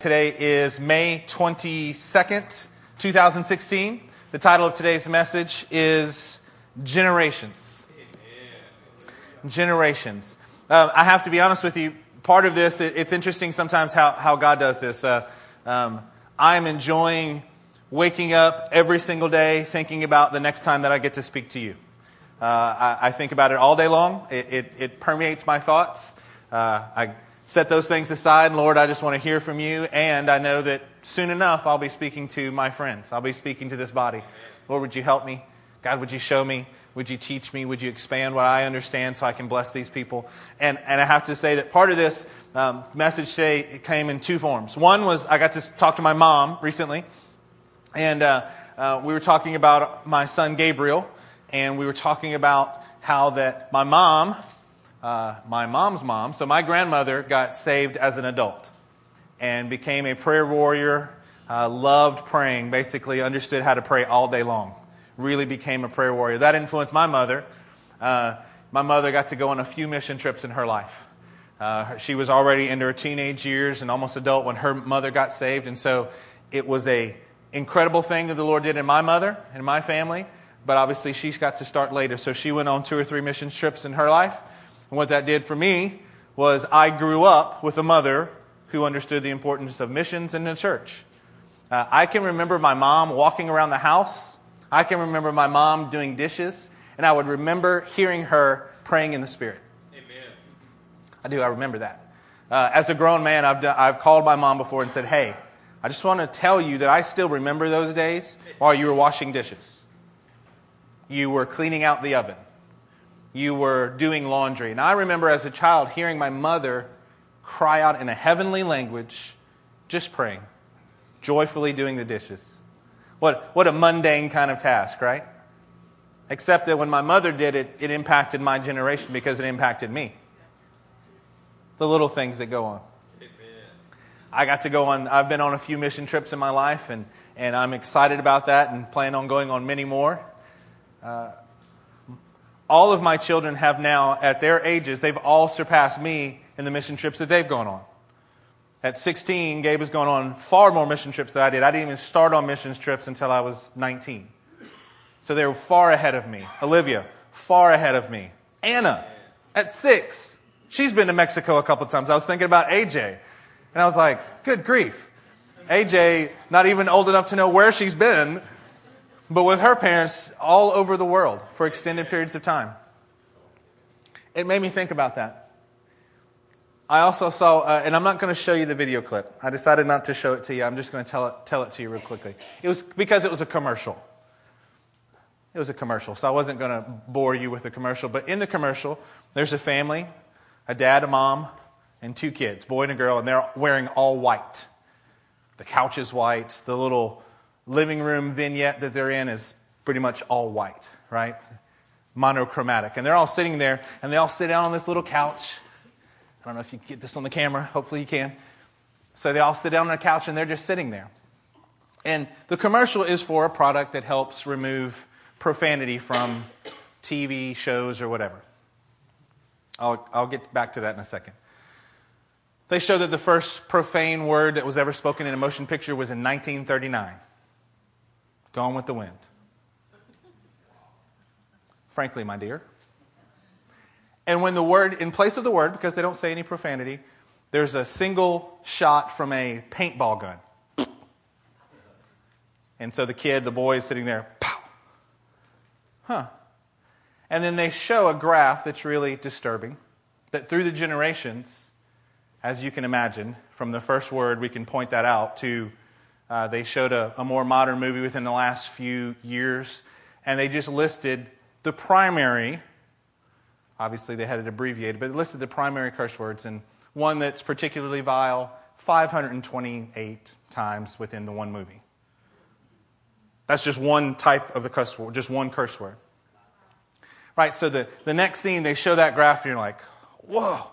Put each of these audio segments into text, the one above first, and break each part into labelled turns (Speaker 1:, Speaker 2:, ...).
Speaker 1: Today is May 22nd, 2016. The title of today's message is Generations. Generations. Um, I have to be honest with you, part of this, it, it's interesting sometimes how, how God does this. Uh, um, I'm enjoying waking up every single day thinking about the next time that I get to speak to you. Uh, I, I, think about it all day long, it, it, it permeates my thoughts. Uh, I set those things aside. Lord, I just want to hear from you. And I know that soon enough, I'll be speaking to my friends. I'll be speaking to this body. Lord, would you help me? God, would you show me? Would you teach me? Would you expand what I understand so I can bless these people? And, and I have to say that part of this um, message today came in two forms. One was I got to talk to my mom recently, and uh, uh, we were talking about my son Gabriel, and we were talking about how that my mom uh, my mom's mom. So my grandmother got saved as an adult and became a prayer warrior, uh, loved praying, basically understood how to pray all day long. Really became a prayer warrior. That influenced my mother. Uh, my mother got to go on a few mission trips in her life. Uh, she was already into her teenage years and almost adult when her mother got saved, and so it was a incredible thing that the Lord did in my mother and my family. But obviously, she's got to start later, so she went on two or three mission trips in her life. And what that did for me was I grew up with a mother who understood the importance of missions in the church. Uh, I can remember my mom walking around the house. I can remember my mom doing dishes. And I would remember hearing her praying in the Spirit. Amen. I do. I remember that. Uh, as a grown man, I've, done, I've called my mom before and said, Hey, I just want to tell you that I still remember those days while you were washing dishes. You were cleaning out the oven you were doing laundry. And I remember as a child hearing my mother cry out in a heavenly language, just praying, joyfully doing the dishes. What, what a mundane kind of task, right? Except that when my mother did it, it impacted my generation because it impacted me. The little things that go on. I got to go on, I've been on a few mission trips in my life, and, and I'm excited about that and plan on going on many more. Uh, all of my children have now, at their ages, they've all surpassed me in the mission trips that they've gone on. At 16, Gabe has gone on far more mission trips than I did. I didn't even start on missions trips until I was 19. So they were far ahead of me. Olivia, far ahead of me. Anna, at six, she's been to Mexico a couple times. I was thinking about AJ, and I was like, good grief. AJ, not even old enough to know where she's been, but with her parents all over the world for extended periods of time. It made me think about that. I also saw, uh, and I'm not going to show you the video clip. I decided not to show it to you. I'm just going to tell it, tell it to you real quickly. It was because it was a commercial. It was a commercial, so I wasn't going to bore you with the commercial. But in the commercial, there's a family, a dad, a mom, and two kids, boy and a girl, and they're wearing all white. The couch is white. The little living room vignette that they're in is pretty much all white, right? Monochromatic. And they're all sitting there, and they all sit down on this little couch. I don't know if you can get this on the camera. Hopefully you can. So they all sit down on a couch, and they're just sitting there. And the commercial is for a product that helps remove profanity from TV shows or whatever. I'll, I'll get back to that in a second. They show that the first profane word that was ever spoken in a motion picture was in 1939. Gone with the wind. Frankly, my dear. And when the word, in place of the word, because they don't say any profanity, there's a single shot from a paintball gun. And so the kid, the boy, is sitting there, pow. Huh. And then they show a graph that's really disturbing. That through the generations, as you can imagine, from the first word, we can point that out to uh, they showed a, a more modern movie within the last few years, and they just listed the primary, obviously they had it abbreviated, but they listed the primary curse words, and one that's particularly vile 528 times within the one movie. That's just one type of the curse word, just one curse word. Right, so the, the next scene, they show that graph, and you're like, whoa.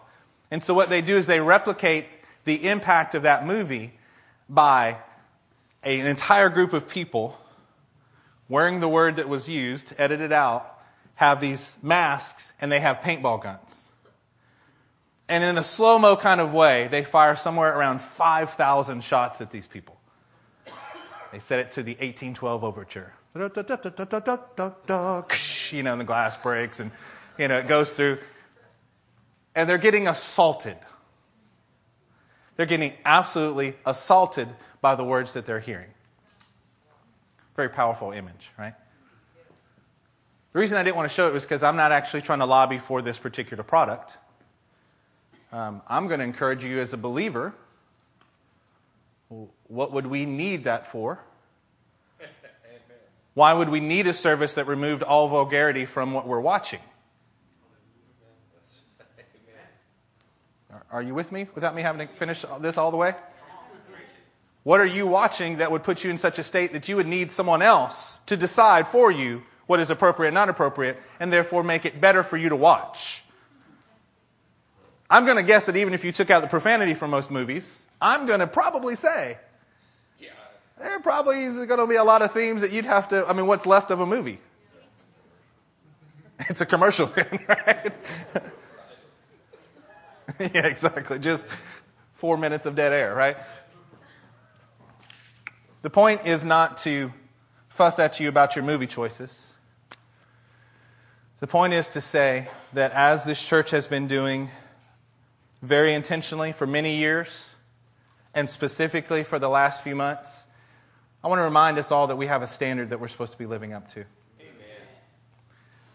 Speaker 1: And so what they do is they replicate the impact of that movie by an entire group of people wearing the word that was used, edited out, have these masks and they have paintball guns. And in a slow mo kind of way, they fire somewhere around 5,000 shots at these people. They set it to the 1812 overture. You know, and the glass breaks and, you know, it goes through. And they're getting assaulted. They're getting absolutely assaulted by the words that they're hearing. Very powerful image, right? The reason I didn't want to show it was because I'm not actually trying to lobby for this particular product. Um, I'm going to encourage you as a believer what would we need that for? Why would we need a service that removed all vulgarity from what we're watching? Are you with me without me having to finish this all the way? What are you watching that would put you in such a state that you would need someone else to decide for you what is appropriate and not appropriate, and therefore make it better for you to watch? I'm going to guess that even if you took out the profanity from most movies, I'm going to probably say there probably is going to be a lot of themes that you'd have to. I mean, what's left of a movie? It's a commercial then, right? yeah, exactly. Just four minutes of dead air, right? The point is not to fuss at you about your movie choices. The point is to say that as this church has been doing very intentionally for many years, and specifically for the last few months, I want to remind us all that we have a standard that we're supposed to be living up to. Amen.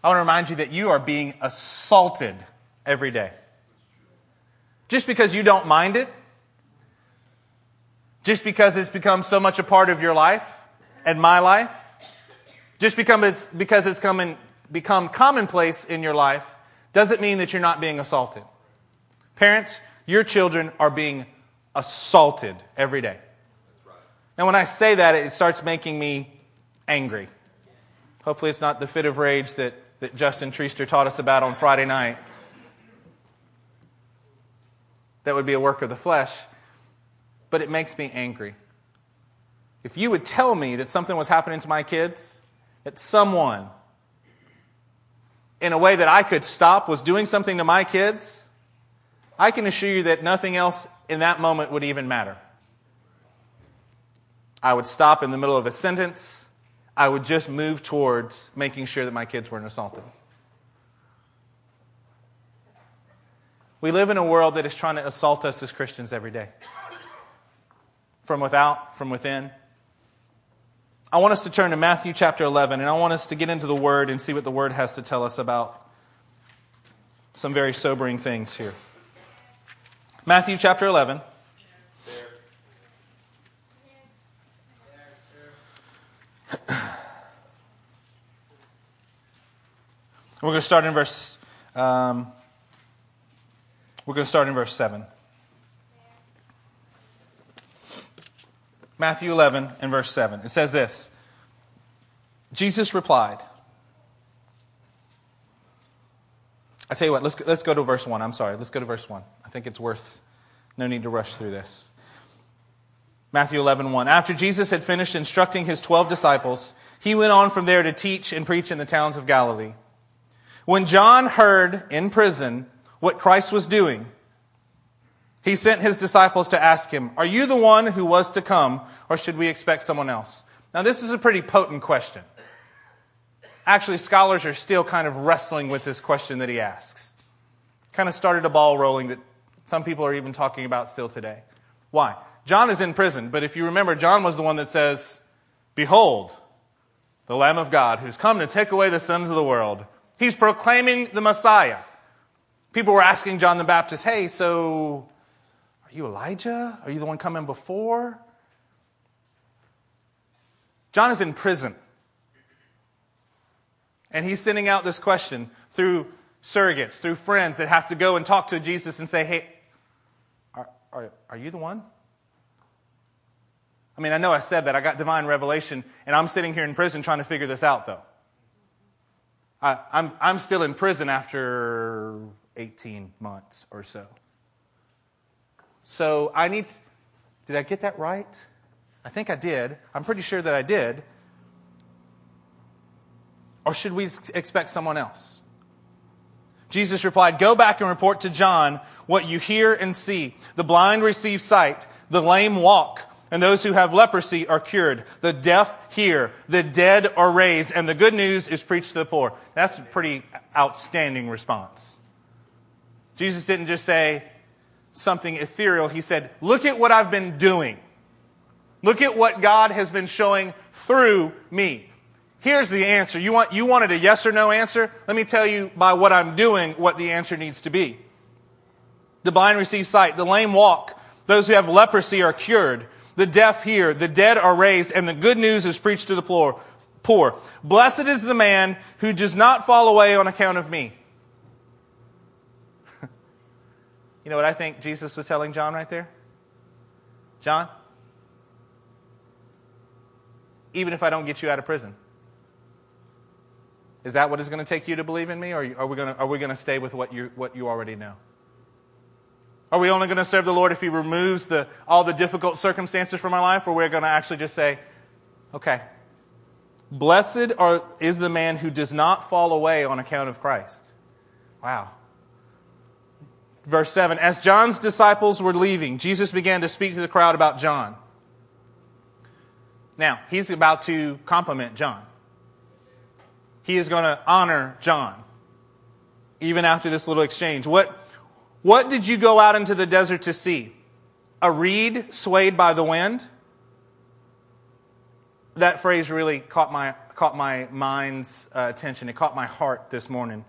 Speaker 1: I want to remind you that you are being assaulted every day. Just because you don't mind it, just because it's become so much a part of your life and my life, just because it's, because it's come in, become commonplace in your life, doesn't mean that you're not being assaulted. Parents, your children are being assaulted every day. And when I say that, it starts making me angry. Hopefully, it's not the fit of rage that, that Justin Treaster taught us about on Friday night. That would be a work of the flesh. But it makes me angry. If you would tell me that something was happening to my kids, that someone, in a way that I could stop, was doing something to my kids, I can assure you that nothing else in that moment would even matter. I would stop in the middle of a sentence. I would just move towards making sure that my kids weren't assaulted. We live in a world that is trying to assault us as Christians every day. From without, from within. I want us to turn to Matthew chapter 11, and I want us to get into the Word and see what the Word has to tell us about some very sobering things here. Matthew chapter 11. We're going to start in verse. Um, we're going to start in verse seven. Matthew 11 and verse 7. It says this Jesus replied, I tell you what, let's, let's go to verse 1. I'm sorry, let's go to verse 1. I think it's worth, no need to rush through this. Matthew 11, 1. After Jesus had finished instructing his 12 disciples, he went on from there to teach and preach in the towns of Galilee. When John heard in prison what Christ was doing, he sent his disciples to ask him, Are you the one who was to come, or should we expect someone else? Now, this is a pretty potent question. Actually, scholars are still kind of wrestling with this question that he asks. Kind of started a ball rolling that some people are even talking about still today. Why? John is in prison, but if you remember, John was the one that says, Behold, the Lamb of God who's come to take away the sins of the world. He's proclaiming the Messiah. People were asking John the Baptist, Hey, so are you Elijah? Are you the one coming before? John is in prison. And he's sending out this question through surrogates, through friends that have to go and talk to Jesus and say, Hey, are, are, are you the one? I mean, I know I said that. I got divine revelation, and I'm sitting here in prison trying to figure this out, though. I, I'm, I'm still in prison after 18 months or so. So I need. Did I get that right? I think I did. I'm pretty sure that I did. Or should we expect someone else? Jesus replied, Go back and report to John what you hear and see. The blind receive sight, the lame walk, and those who have leprosy are cured. The deaf hear, the dead are raised, and the good news is preached to the poor. That's a pretty outstanding response. Jesus didn't just say something ethereal. He said, Look at what I've been doing. Look at what God has been showing through me. Here's the answer. You, want, you wanted a yes or no answer? Let me tell you by what I'm doing what the answer needs to be. The blind receive sight, the lame walk, those who have leprosy are cured, the deaf hear, the dead are raised, and the good news is preached to the poor. poor. Blessed is the man who does not fall away on account of me. You know what I think Jesus was telling John right there? John, even if I don't get you out of prison, is that what is going to take you to believe in me, or are we going to, are we going to stay with what you, what you already know? Are we only going to serve the Lord if He removes the, all the difficult circumstances from our life, or we're going to actually just say, okay, blessed are, is the man who does not fall away on account of Christ? Wow. Verse 7 As John's disciples were leaving, Jesus began to speak to the crowd about John. Now, he's about to compliment John he is going to honor John, even after this little exchange. What, what did you go out into the desert to see? A reed swayed by the wind? That phrase really caught my, caught my mind's uh, attention. It caught my heart this morning.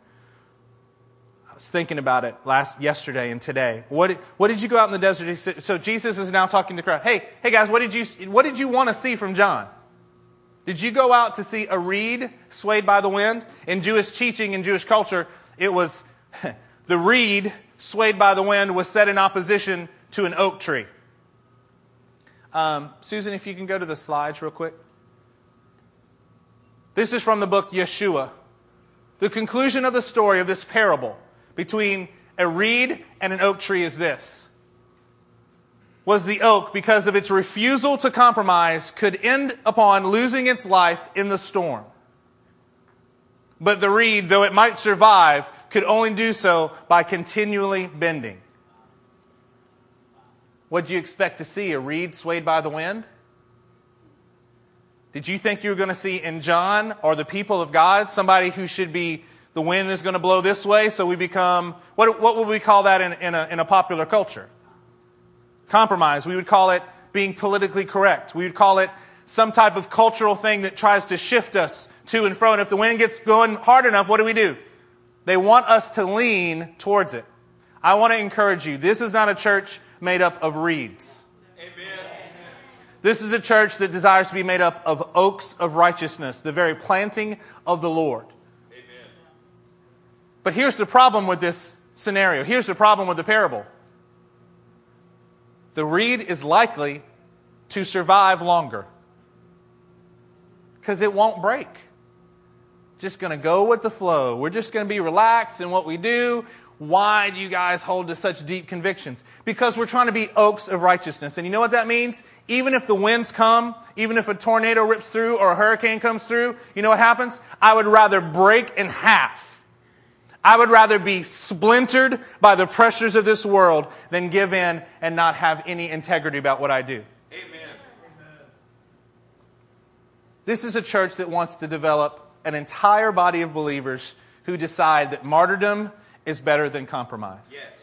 Speaker 1: Was thinking about it last yesterday and today. What, what did you go out in the desert? So Jesus is now talking to the crowd. Hey, hey guys, what did you, what did you want to see from John? Did you go out to see a reed swayed by the wind? In Jewish teaching, in Jewish culture, it was the reed swayed by the wind was set in opposition to an oak tree. Um, Susan, if you can go to the slides real quick. This is from the book Yeshua. The conclusion of the story of this parable between a reed and an oak tree is this was the oak, because of its refusal to compromise, could end upon losing its life in the storm. But the reed, though it might survive, could only do so by continually bending. What do you expect to see? A reed swayed by the wind? Did you think you were going to see in John or the people of God somebody who should be, the wind is going to blow this way, so we become, what, what would we call that in, in, a, in a popular culture? compromise. We would call it being politically correct. We would call it some type of cultural thing that tries to shift us to and fro. And if the wind gets going hard enough, what do we do? They want us to lean towards it. I want to encourage you. This is not a church made up of reeds. Amen. This is a church that desires to be made up of oaks of righteousness, the very planting of the Lord. But here's the problem with this scenario. Here's the problem with the parable the reed is likely to survive longer because it won't break. Just going to go with the flow. We're just going to be relaxed in what we do. Why do you guys hold to such deep convictions? Because we're trying to be oaks of righteousness. And you know what that means? Even if the winds come, even if a tornado rips through or a hurricane comes through, you know what happens? I would rather break in half I would rather be splintered by the pressures of this world than give in and not have any integrity about what I do. Amen. This is a church that wants to develop an entire body of believers who decide that martyrdom is better than compromise. Yes.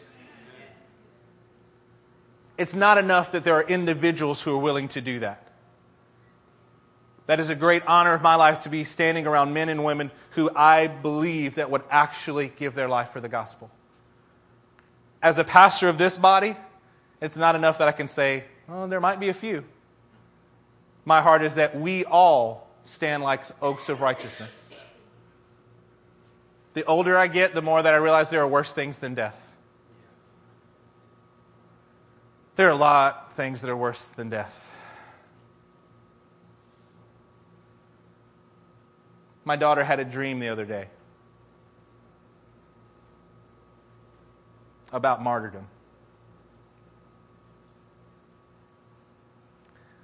Speaker 1: It's not enough that there are individuals who are willing to do that. That is a great honor of my life to be standing around men and women who I believe that would actually give their life for the gospel. As a pastor of this body, it's not enough that I can say, oh, there might be a few. My heart is that we all stand like oaks of righteousness. The older I get, the more that I realize there are worse things than death. There are a lot of things that are worse than death. My daughter had a dream the other day about martyrdom.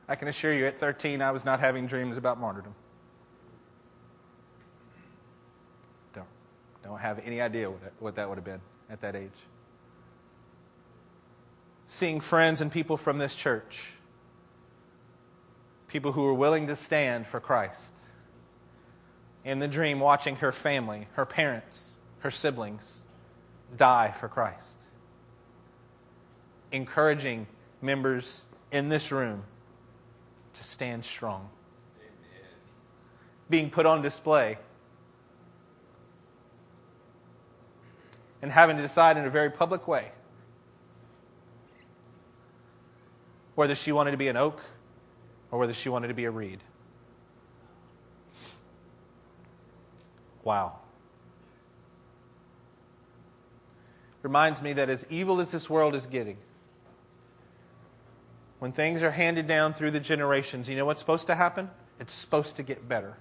Speaker 1: I can assure you, at 13, I was not having dreams about martyrdom. Don't, don't have any idea what that would have been at that age. Seeing friends and people from this church, people who were willing to stand for Christ. In the dream, watching her family, her parents, her siblings die for Christ. Encouraging members in this room to stand strong. Amen. Being put on display. And having to decide in a very public way whether she wanted to be an oak or whether she wanted to be a reed. Wow. Reminds me that as evil as this world is getting, when things are handed down through the generations, you know what's supposed to happen? It's supposed to get better.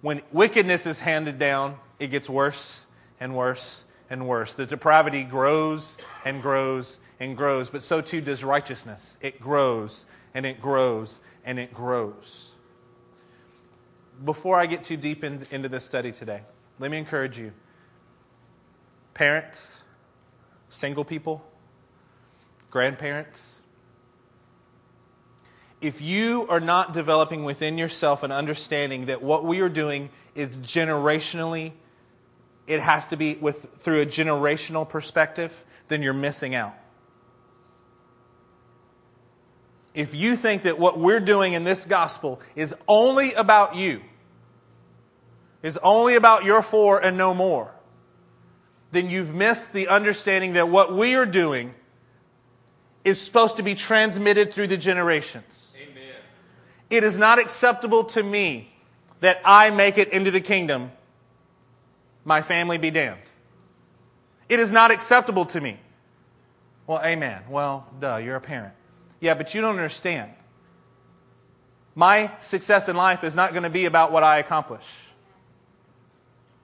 Speaker 1: When wickedness is handed down, it gets worse and worse and worse. The depravity grows and grows and grows, but so too does righteousness. It grows and it grows and it grows. Before I get too deep in, into this study today, let me encourage you parents, single people, grandparents, if you are not developing within yourself an understanding that what we are doing is generationally, it has to be with, through a generational perspective, then you're missing out. If you think that what we're doing in this gospel is only about you, is only about your four and no more, then you've missed the understanding that what we are doing is supposed to be transmitted through the generations. Amen. It is not acceptable to me that I make it into the kingdom, my family be damned. It is not acceptable to me. Well, amen. Well, duh, you're a parent. Yeah, but you don't understand. My success in life is not going to be about what I accomplish.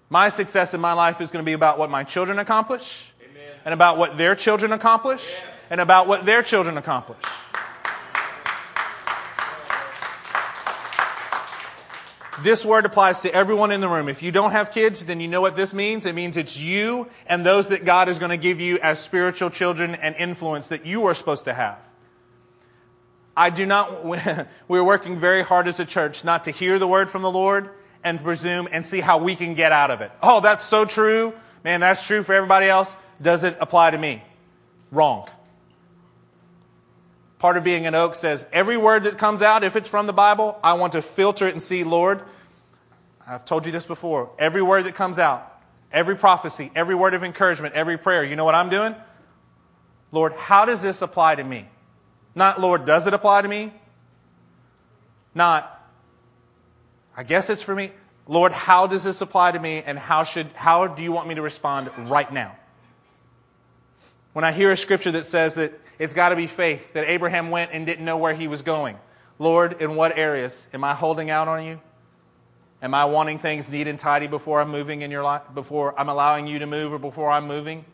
Speaker 1: My success in my life is going to be about what my children accomplish Amen. and about what their children accomplish yes and about what their children accomplish. This word applies to everyone in the room. If you don't have kids, then you know what this means. It means it's you and those that God is going to give you as spiritual children and influence that you are supposed to have. I do not, we're working very hard as a church not to hear the word from the Lord and presume and see how we can get out of it. Oh, that's so true. Man, that's true for everybody else. Does it apply to me? Wrong. Part of being an oak says every word that comes out, if it's from the Bible, I want to filter it and see, Lord, I've told you this before. Every word that comes out, every prophecy, every word of encouragement, every prayer, you know what I'm doing? Lord, how does this apply to me? Not, Lord, does it apply to me? Not, I guess it's for me. Lord, how does this apply to me and how should, how do you want me to respond right now? When I hear a scripture that says that it's got to be faith, that Abraham went and didn't know where he was going. Lord, in what areas? Am I holding out on you? Am I wanting things neat and tidy before I'm moving in your life, before I'm allowing you to move or before I'm moving?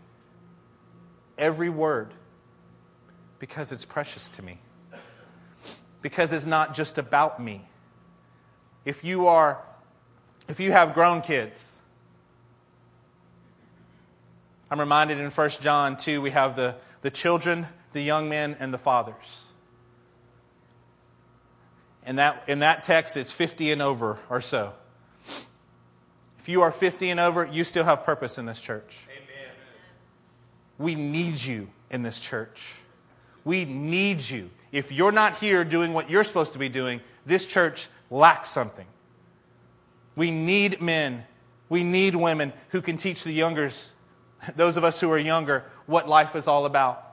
Speaker 1: Every word, because it's precious to me. Because it's not just about me. If you are, if you have grown kids, I'm reminded in 1 John 2, we have the, the children, the young men, and the fathers. In that, in that text, it's 50 and over or so. If you are 50 and over, you still have purpose in this church. Amen. We need you in this church. We need you. If you're not here doing what you're supposed to be doing, this church lacks something. We need men. We need women who can teach the youngers those of us who are younger, what life is all about.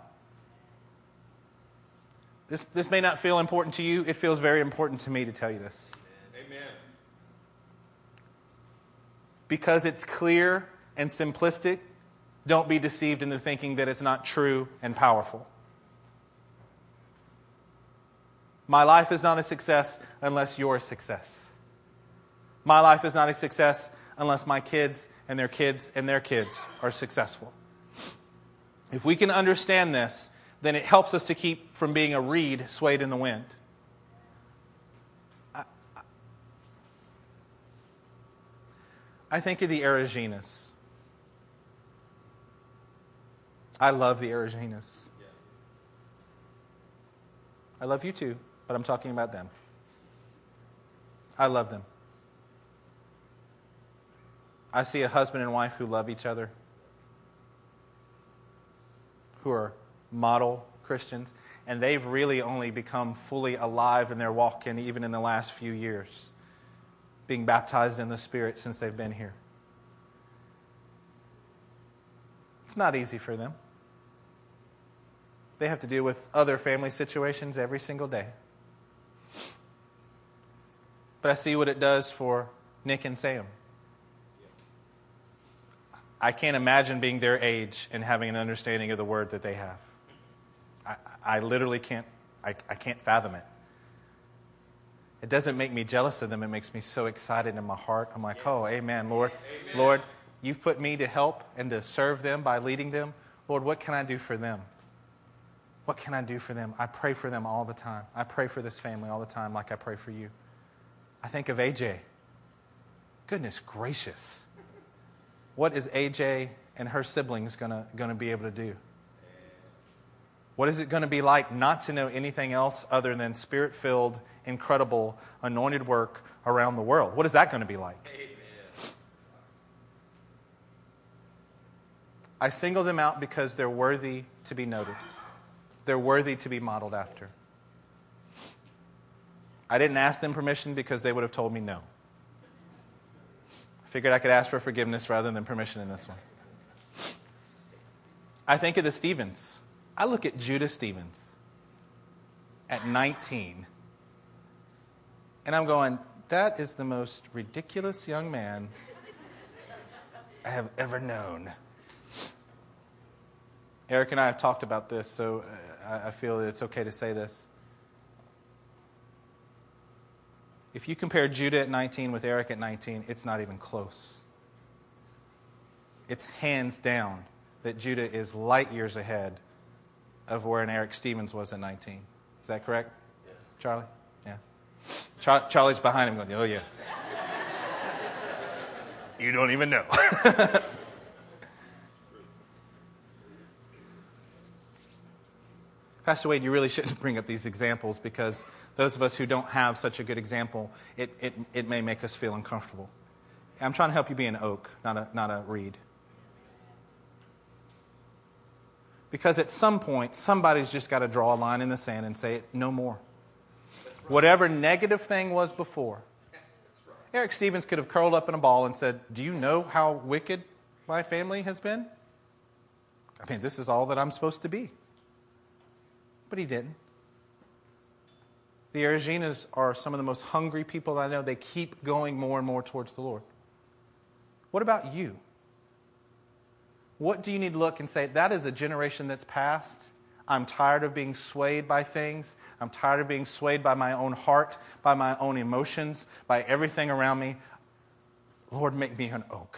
Speaker 1: This, this may not feel important to you. It feels very important to me to tell you this. Amen. Because it's clear and simplistic, don't be deceived into thinking that it's not true and powerful. My life is not a success unless you're a success. My life is not a success unless my kids and their kids and their kids are successful. If we can understand this, then it helps us to keep from being a reed swayed in the wind. I think of the Eraginas. I love the Eraginas. I love you too, but I'm talking about them. I love them. I see a husband and wife who love each other, who are model Christians, and they've really only become fully alive in their walk, and even in the last few years, being baptized in the Spirit since they've been here. It's not easy for them. They have to deal with other family situations every single day. But I see what it does for Nick and Sam. I can't imagine being their age and having an understanding of the word that they have. I, I literally can't, I, I can't fathom it. It doesn't make me jealous of them. It makes me so excited in my heart. I'm like, oh, amen, Lord. Amen. Lord, you've put me to help and to serve them by leading them. Lord, what can I do for them? What can I do for them? I pray for them all the time. I pray for this family all the time, like I pray for you. I think of AJ. Goodness gracious. What is AJ and her siblings going to be able to do? What is it going to be like not to know anything else other than spirit filled, incredible, anointed work around the world? What is that going to be like? Amen. I single them out because they're worthy to be noted they're worthy to be modeled after. I didn't ask them permission because they would have told me no. I figured I could ask for forgiveness rather than permission in this one. I think of the Stevens. I look at Judah Stevens at 19, and I'm going, that is the most ridiculous young man I have ever known. Eric and I have talked about this, so uh, I feel it's okay to say this. If you compare Judah at 19 with Eric at 19, it's not even close. It's hands down that Judah is light years ahead of where an Eric Stevens was at 19. Is that correct? Yes. Charlie? Yeah. Char- Charlie's behind him going, oh, yeah. you don't even know. Pastor Wade, you really shouldn't bring up these examples because those of us who don't have such a good example, it, it, it may make us feel uncomfortable. I'm trying to help you be an oak, not a, not a reed. Because at some point, somebody's just got to draw a line in the sand and say, no more. Right. Whatever negative thing was before. Right. Eric Stevens could have curled up in a ball and said, Do you know how wicked my family has been? I mean, this is all that I'm supposed to be. But he didn't. The Eraginas are some of the most hungry people I know. They keep going more and more towards the Lord. What about you? What do you need to look and say, that is a generation that's passed? I'm tired of being swayed by things. I'm tired of being swayed by my own heart, by my own emotions, by everything around me. Lord, make me an oak.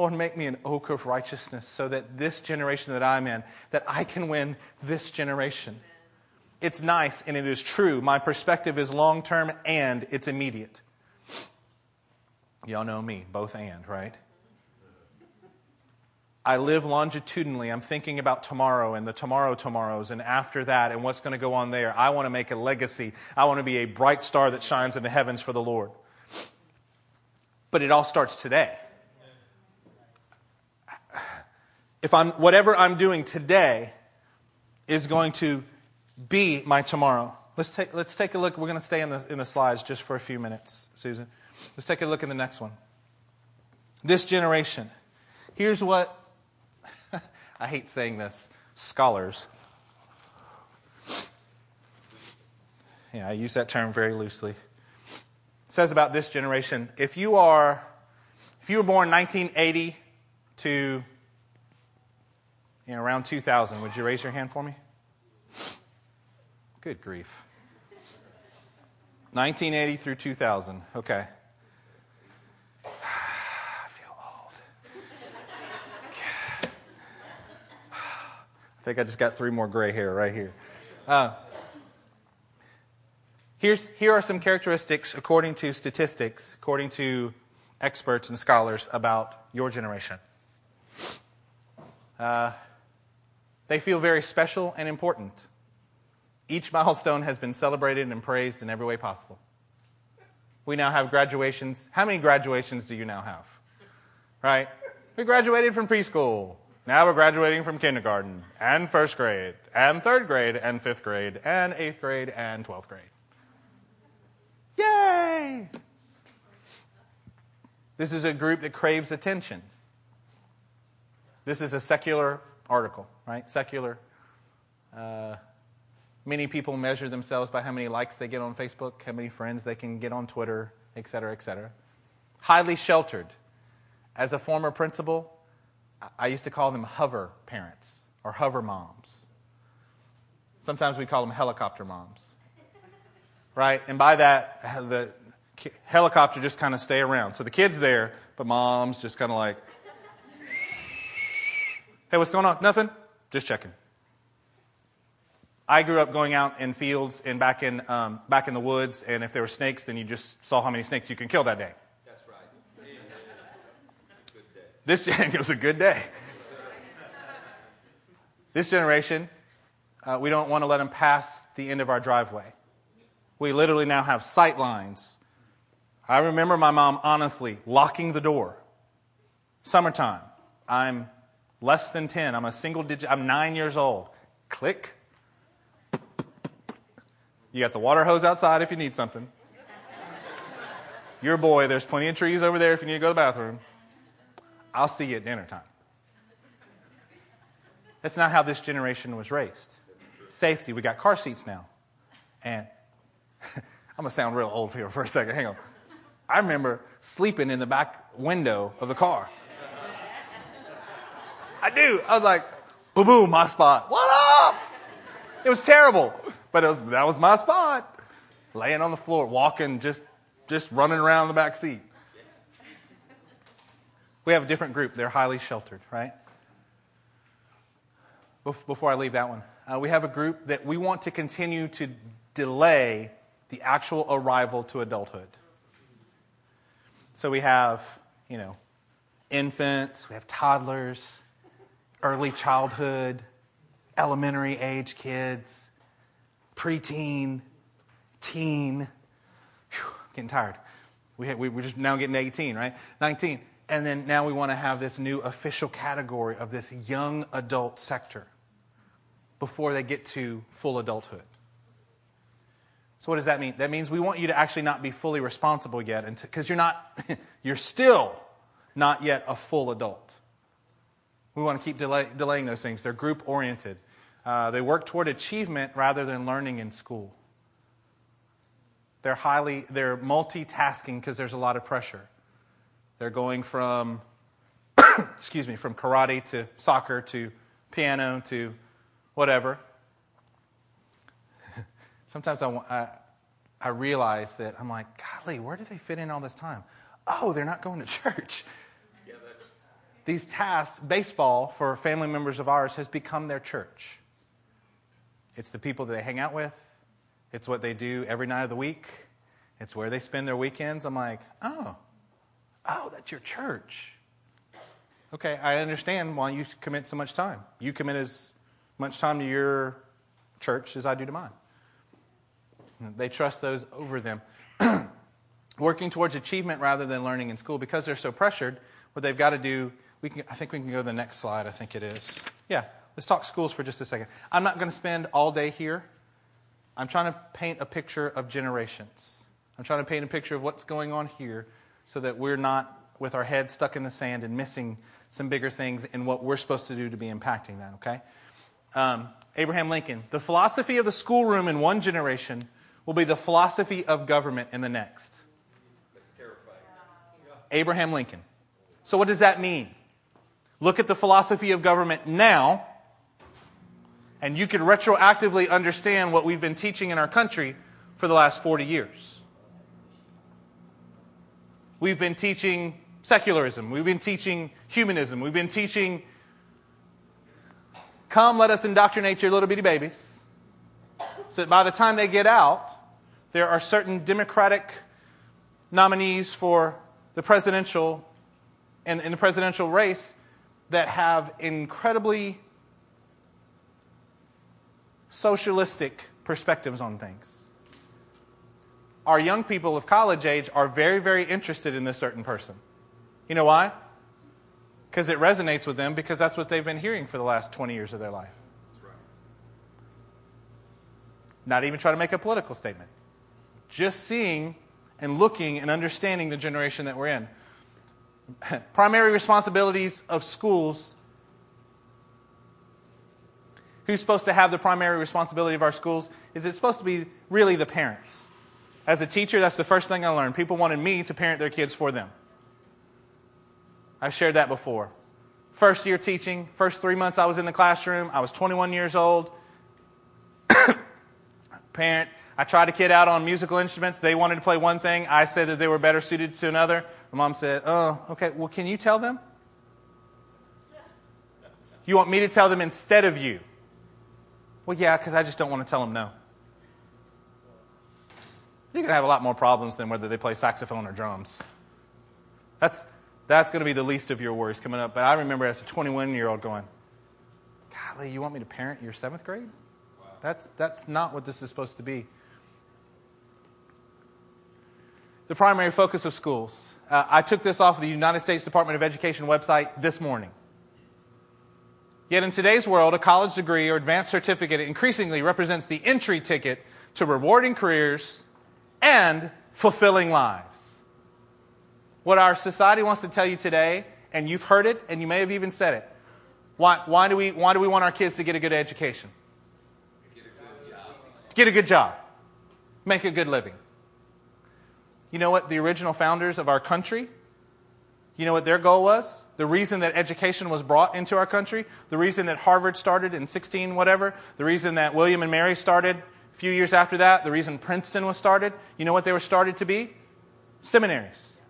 Speaker 1: Lord, make me an oak of righteousness so that this generation that I'm in, that I can win this generation. It's nice and it is true. My perspective is long term and it's immediate. Y'all know me, both and, right? I live longitudinally. I'm thinking about tomorrow and the tomorrow tomorrows and after that and what's going to go on there. I want to make a legacy. I want to be a bright star that shines in the heavens for the Lord. But it all starts today if I'm, whatever I'm doing today is going to be my tomorrow. Let's take, let's take a look. We're going to stay in the, in the slides just for a few minutes, Susan. Let's take a look at the next one. This generation. Here's what, I hate saying this, scholars. Yeah, I use that term very loosely. It says about this generation if you are, if you were born 1980 to know, around 2000. Would you raise your hand for me? Good grief. 1980 through 2000. Okay. I feel old. I think I just got three more gray hair right here. Uh, here's, here are some characteristics according to statistics, according to experts and scholars about your generation. Uh, they feel very special and important. Each milestone has been celebrated and praised in every way possible. We now have graduations. How many graduations do you now have? Right? We graduated from preschool. Now we're graduating from kindergarten and first grade and third grade and fifth grade and eighth grade and 12th grade. Yay! This is a group that craves attention. This is a secular article, right? Secular. Uh, many people measure themselves by how many likes they get on Facebook, how many friends they can get on Twitter, et cetera, et cetera. Highly sheltered. As a former principal, I used to call them hover parents or hover moms. Sometimes we call them helicopter moms. Right? And by that, the helicopter just kind of stay around. So the kid's there, but mom's just kind of like, hey, what's going on? Nothing? Just checking. I grew up going out in fields and back in, um, back in the woods, and if there were snakes, then you just saw how many snakes you can kill that day. That's right. Good day. This it was a good day. This generation, uh, we don't want to let them pass the end of our driveway. We literally now have sight lines. I remember my mom honestly locking the door. Summertime. I'm less than 10. I'm a single digit. I'm nine years old. Click. You got the water hose outside if you need something. Your boy, there's plenty of trees over there if you need to go to the bathroom. I'll see you at dinner time. That's not how this generation was raised. Safety, we got car seats now. And I'm going to sound real old here for a second. Hang on. I remember sleeping in the back window of the car. I do. I was like, boom, boom, my spot. What up? It was terrible, but it was, that was my spot. Laying on the floor, walking, just, just running around the back seat. We have a different group. They're highly sheltered, right? Before I leave that one, uh, we have a group that we want to continue to delay the actual arrival to adulthood. So we have, you know, infants, we have toddlers, early childhood, elementary age kids, preteen, teen. Whew, getting tired. We, we, we're just now getting 18, right? 19 and then now we want to have this new official category of this young adult sector before they get to full adulthood. So what does that mean? That means we want you to actually not be fully responsible yet because you're not you're still not yet a full adult. We want to keep delay, delaying those things. They're group oriented. Uh, they work toward achievement rather than learning in school. They're highly they're multitasking because there's a lot of pressure. They're going from, excuse me, from karate to soccer to piano to whatever. Sometimes I, I, I realize that I'm like, golly, where do they fit in all this time? Oh, they're not going to church. These tasks, baseball for family members of ours has become their church. It's the people that they hang out with. It's what they do every night of the week. It's where they spend their weekends. I'm like, oh, Oh, that's your church. Okay, I understand why you commit so much time. You commit as much time to your church as I do to mine. They trust those over them. Working towards achievement rather than learning in school because they're so pressured, what they've got to do, we can, I think we can go to the next slide, I think it is. Yeah, let's talk schools for just a second. I'm not going to spend all day here. I'm trying to paint a picture of generations. I'm trying to paint a picture of what's going on here so that we're not with our head stuck in the sand and missing some bigger things and what we're supposed to do to be impacting that, okay? Um, Abraham Lincoln. The philosophy of the schoolroom in one generation will be the philosophy of government in the next. Abraham Lincoln. So, what does that mean? Look at the philosophy of government now, and you can retroactively understand what we've been teaching in our country for the last 40 years. We've been teaching secularism. We've been teaching humanism. We've been teaching, come, let us indoctrinate your little bitty babies. So that by the time they get out, there are certain Democratic nominees for the presidential in, in the presidential race that have incredibly socialistic perspectives on things. Our young people of college age are very, very interested in this certain person. You know why? Because it resonates with them because that's what they've been hearing for the last 20 years of their life. Not even try to make a political statement. Just seeing and looking and understanding the generation that we're in. Primary responsibilities of schools. Who's supposed to have the primary responsibility of our schools? Is it supposed to be really the parents? As a teacher, that's the first thing I learned. People wanted me to parent their kids for them. I've shared that before. First year teaching, first three months I was in the classroom, I was 21 years old. Parent, I tried a kid out on musical instruments. They wanted to play one thing. I said that they were better suited to another. My mom said, Oh, okay, well, can you tell them? You want me to tell them instead of you? Well, yeah, because I just don't want to tell them no. You're going to have a lot more problems than whether they play saxophone or drums. That's, that's going to be the least of your worries coming up. But I remember as a 21 year old going, Golly, you want me to parent your seventh grade? That's, that's not what this is supposed to be. The primary focus of schools. Uh, I took this off of the United States Department of Education website this morning. Yet in today's world, a college degree or advanced certificate increasingly represents the entry ticket to rewarding careers and fulfilling lives. What our society wants to tell you today, and you've heard it, and you may have even said it. Why, why, do, we, why do we want our kids to get a good education? Get a good job. Get a good job. Make a good living. You know what the original founders of our country, you know what their goal was? The reason that education was brought into our country, the reason that Harvard started in 16 whatever, the reason that William and Mary started a few years after that, the reason Princeton was started, you know what they were started to be? Seminaries.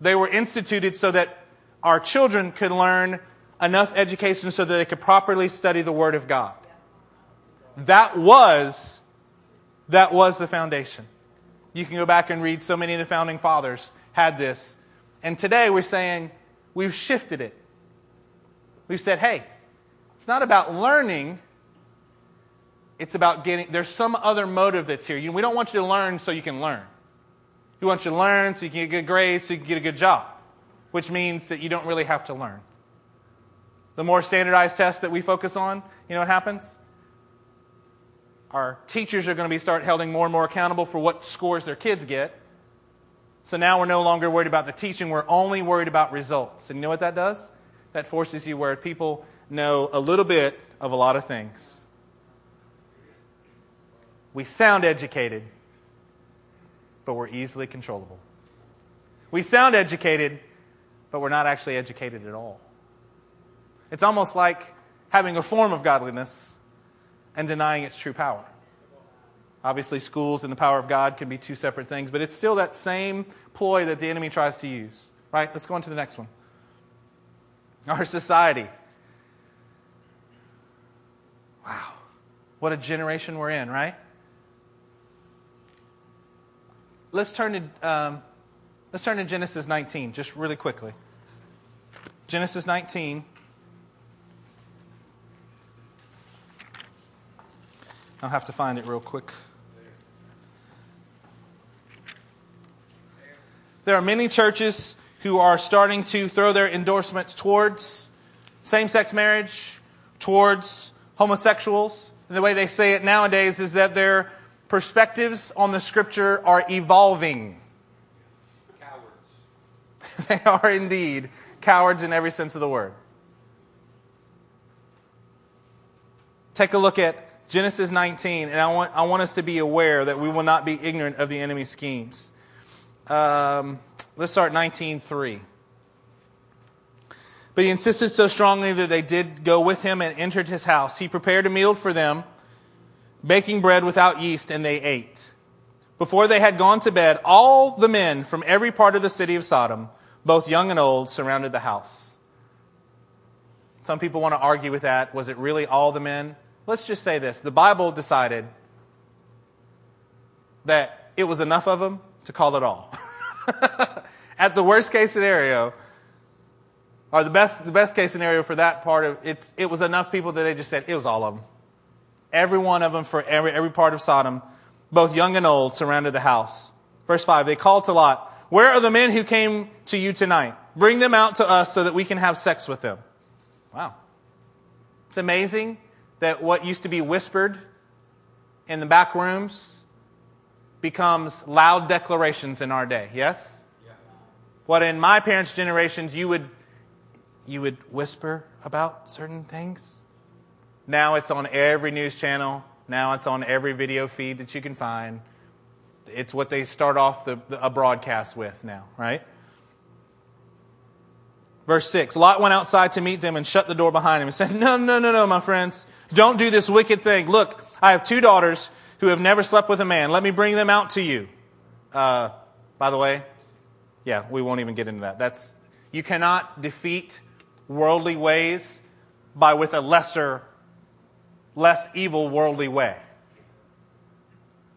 Speaker 1: They were instituted so that our children could learn enough education so that they could properly study the Word of God. That was, that was the foundation. You can go back and read so many of the founding fathers had this. And today we're saying we've shifted it. We've said, hey, it's not about learning, it's about getting, there's some other motive that's here. we don't want you to learn so you can learn. We want you to learn so you can get good grades, so you can get a good job, which means that you don't really have to learn. The more standardized tests that we focus on, you know what happens? Our teachers are going to be start holding more and more accountable for what scores their kids get. So now we're no longer worried about the teaching, we're only worried about results. And you know what that does? That forces you where people know a little bit of a lot of things. We sound educated, but we're easily controllable. We sound educated, but we're not actually educated at all. It's almost like having a form of godliness and denying its true power. Obviously, schools and the power of God can be two separate things, but it's still that same ploy that the enemy tries to use. Right? Let's go on to the next one. Our society. Wow. What a generation we're in, right? let's turn to um, let's turn to Genesis 19 just really quickly. Genesis 19. I'll have to find it real quick. There are many churches who are starting to throw their endorsements towards same sex marriage, towards homosexuals. And the way they say it nowadays is that they're perspectives on the scripture are evolving. Cowards. they are indeed cowards in every sense of the word. Take a look at Genesis 19, and I want, I want us to be aware that we will not be ignorant of the enemy's schemes. Um, let's start 19.3. But he insisted so strongly that they did go with him and entered his house. He prepared a meal for them baking bread without yeast, and they ate. Before they had gone to bed, all the men from every part of the city of Sodom, both young and old, surrounded the house. Some people want to argue with that. Was it really all the men? Let's just say this the Bible decided that it was enough of them to call it all. at the worst case scenario, or the best, the best case scenario for that part of it's, it was enough people that they just said it was all of them. Every one of them for every, every part of Sodom, both young and old, surrounded the house. Verse 5 They called to Lot, Where are the men who came to you tonight? Bring them out to us so that we can have sex with them. Wow. It's amazing that what used to be whispered in the back rooms becomes loud declarations in our day. Yes? Yeah. What in my parents' generations you would you would whisper about certain things. Now it's on every news channel. Now it's on every video feed that you can find. It's what they start off the, the, a broadcast with now, right? Verse 6 Lot went outside to meet them and shut the door behind him and said, No, no, no, no, my friends. Don't do this wicked thing. Look, I have two daughters who have never slept with a man. Let me bring them out to you. Uh, by the way, yeah, we won't even get into that. That's, you cannot defeat worldly ways by with a lesser, less evil worldly way.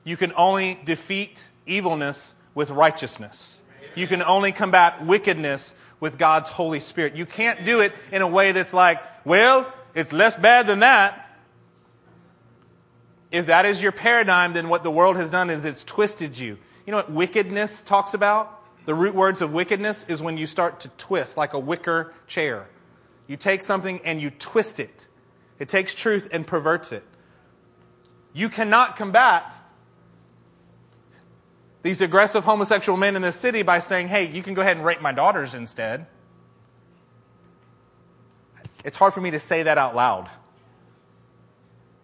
Speaker 1: You can only defeat evilness with righteousness. You can only combat wickedness with God's Holy Spirit. You can't do it in a way that's like, well, it's less bad than that. If that is your paradigm, then what the world has done is it's twisted you. You know what wickedness talks about? The root words of wickedness is when you start to twist like a wicker chair. You take something and you twist it. It takes truth and perverts it. You cannot combat these aggressive homosexual men in this city by saying, hey, you can go ahead and rape my daughters instead. It's hard for me to say that out loud.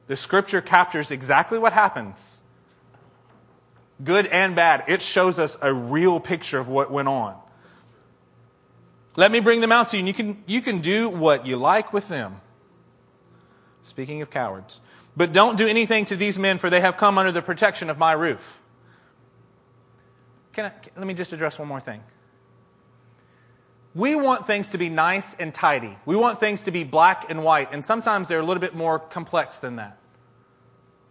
Speaker 1: The scripture captures exactly what happens good and bad. It shows us a real picture of what went on. Let me bring them out to you, and you can, you can do what you like with them. Speaking of cowards. But don't do anything to these men, for they have come under the protection of my roof. Can I, let me just address one more thing. We want things to be nice and tidy. We want things to be black and white, and sometimes they're a little bit more complex than that.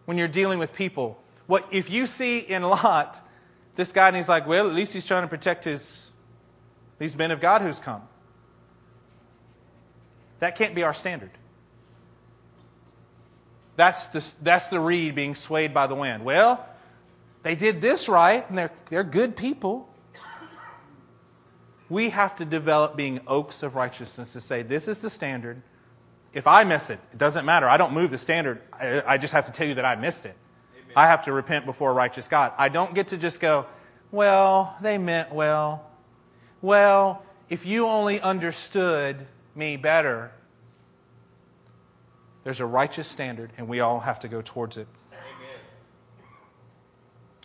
Speaker 1: When you're dealing with people, what if you see in Lot this guy and he's like, well, at least he's trying to protect his these men of God who's come. That can't be our standard. That's the, that's the reed being swayed by the wind. Well, they did this right, and they're, they're good people. We have to develop being oaks of righteousness to say, this is the standard. If I miss it, it doesn't matter. I don't move the standard. I, I just have to tell you that I missed it. Amen. I have to repent before a righteous God. I don't get to just go, well, they meant well. Well, if you only understood me better, there's a righteous standard, and we all have to go towards it.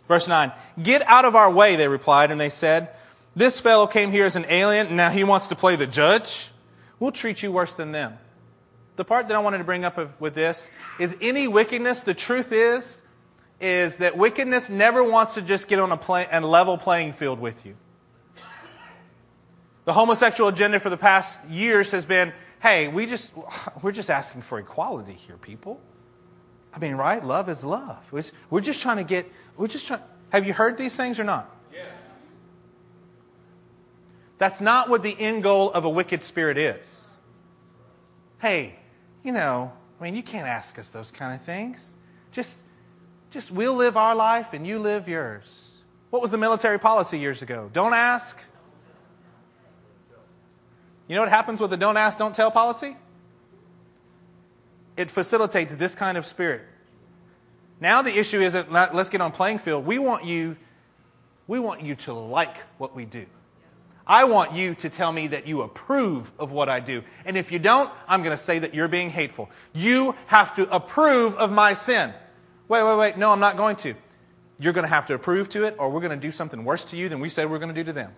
Speaker 1: Verse 9 Get out of our way, they replied, and they said, This fellow came here as an alien, and now he wants to play the judge. We'll treat you worse than them. The part that I wanted to bring up with this is any wickedness, the truth is, is that wickedness never wants to just get on a, play, a level playing field with you. The homosexual agenda for the past years has been, hey, we just, we're just asking for equality here, people. I mean, right? Love is love. We're just trying to get we're just trying. Have you heard these things or not? Yes. That's not what the end goal of a wicked spirit is. Hey, you know, I mean, you can't ask us those kind of things. Just, just we'll live our life and you live yours. What was the military policy years ago? Don't ask. You know what happens with the don't ask, don't tell policy? It facilitates this kind of spirit. Now the issue isn't let's get on playing field. We want you, we want you to like what we do. I want you to tell me that you approve of what I do. And if you don't, I'm going to say that you're being hateful. You have to approve of my sin. Wait, wait, wait. No, I'm not going to. You're going to have to approve to it, or we're going to do something worse to you than we said we're going to do to them.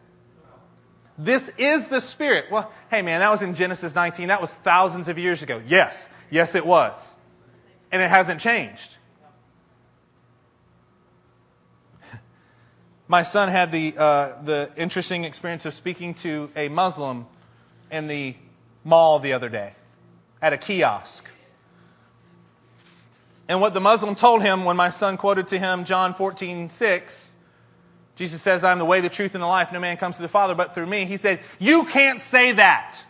Speaker 1: This is the Spirit. Well, hey, man, that was in Genesis 19. That was thousands of years ago. Yes, yes, it was. And it hasn't changed. My son had the, uh, the interesting experience of speaking to a Muslim in the mall the other day at a kiosk. And what the Muslim told him when my son quoted to him John 14, 6, Jesus says, I'm the way, the truth, and the life. No man comes to the Father but through me. He said, You can't say that.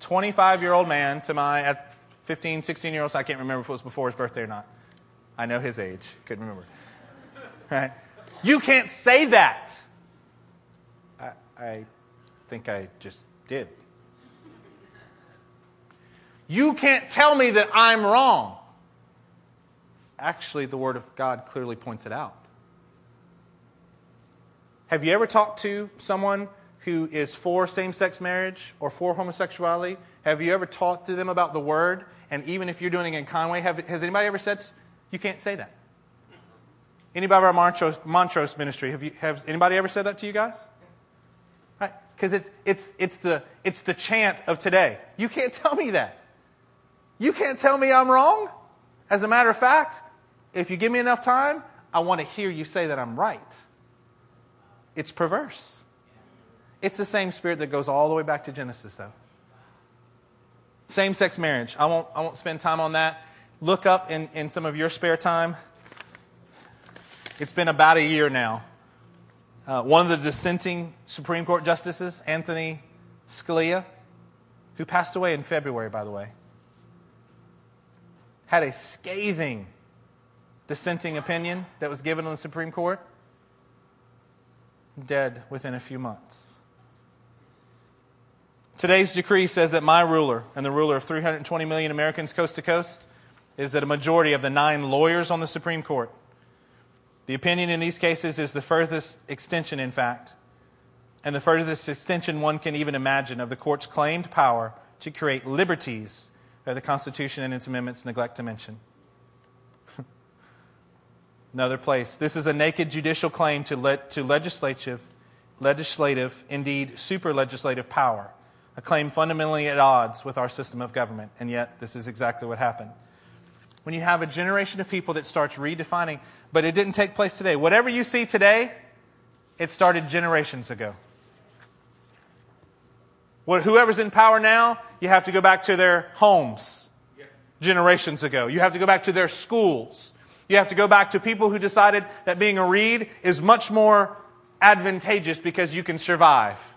Speaker 1: 25 year old man to my at 15, 16 year olds. I can't remember if it was before his birthday or not. I know his age. Couldn't remember. Right? You can't say that. I, I think I just did. You can't tell me that I'm wrong. Actually, the Word of God clearly points it out. Have you ever talked to someone who is for same sex marriage or for homosexuality? Have you ever talked to them about the Word? And even if you're doing it in Conway, have, has anybody ever said, you can't say that? Anybody of our Montrose, Montrose ministry, have, you, have anybody ever said that to you guys? Right? Because it's, it's, it's, the, it's the chant of today. You can't tell me that. You can't tell me I'm wrong. As a matter of fact, if you give me enough time, I want to hear you say that I'm right. It's perverse. It's the same spirit that goes all the way back to Genesis, though. Same sex marriage. I won't, I won't spend time on that. Look up in, in some of your spare time. It's been about a year now. Uh, one of the dissenting Supreme Court justices, Anthony Scalia, who passed away in February, by the way, had a scathing dissenting opinion that was given on the Supreme Court. Dead within a few months. Today's decree says that my ruler and the ruler of 320 million Americans coast to coast is that a majority of the nine lawyers on the Supreme Court. The opinion in these cases is the furthest extension, in fact, and the furthest extension one can even imagine of the court's claimed power to create liberties that the Constitution and its amendments neglect to mention. Another place. This is a naked judicial claim to, le- to legislative, legislative, indeed super legislative power, a claim fundamentally at odds with our system of government. And yet, this is exactly what happened. When you have a generation of people that starts redefining, but it didn't take place today. Whatever you see today, it started generations ago. Whoever's in power now, you have to go back to their homes generations ago. You have to go back to their schools. You have to go back to people who decided that being a reed is much more advantageous because you can survive.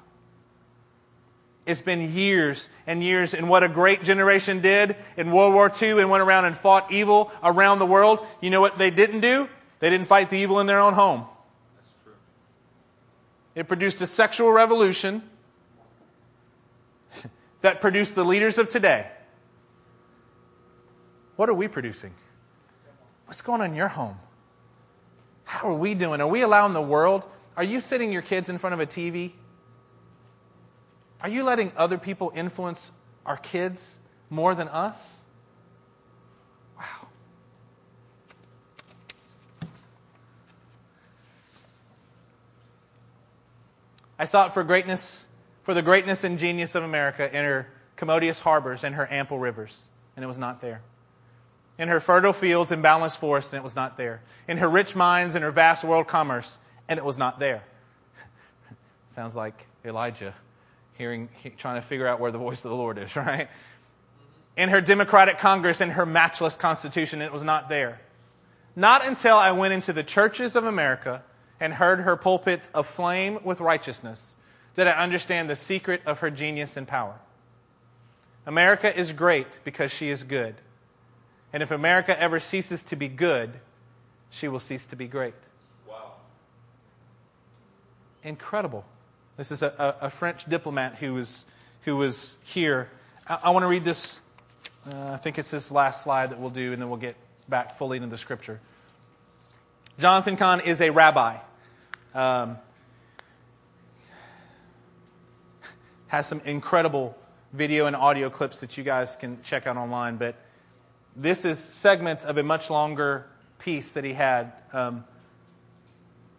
Speaker 1: It's been years and years, and what a great generation did in World War II and went around and fought evil around the world. You know what they didn't do? They didn't fight the evil in their own home. That's true. It produced a sexual revolution that produced the leaders of today. What are we producing? What's going on in your home? How are we doing? Are we allowing the world? Are you sitting your kids in front of a TV? Are you letting other people influence our kids more than us? Wow. I sought for greatness for the greatness and genius of America in her commodious harbors and her ample rivers, and it was not there. In her fertile fields and boundless forests, and it was not there. In her rich mines and her vast world commerce, and it was not there. Sounds like Elijah hearing, trying to figure out where the voice of the Lord is, right? In her democratic Congress and her matchless Constitution, it was not there. Not until I went into the churches of America and heard her pulpits aflame with righteousness did I understand the secret of her genius and power. America is great because she is good. And if America ever ceases to be good, she will cease to be great. Wow. Incredible. This is a, a, a French diplomat who was, who was here. I, I want to read this. Uh, I think it's this last slide that we'll do, and then we'll get back fully into the scripture. Jonathan Cahn is a rabbi. Um, has some incredible video and audio clips that you guys can check out online. But this is segments of a much longer piece that he had um,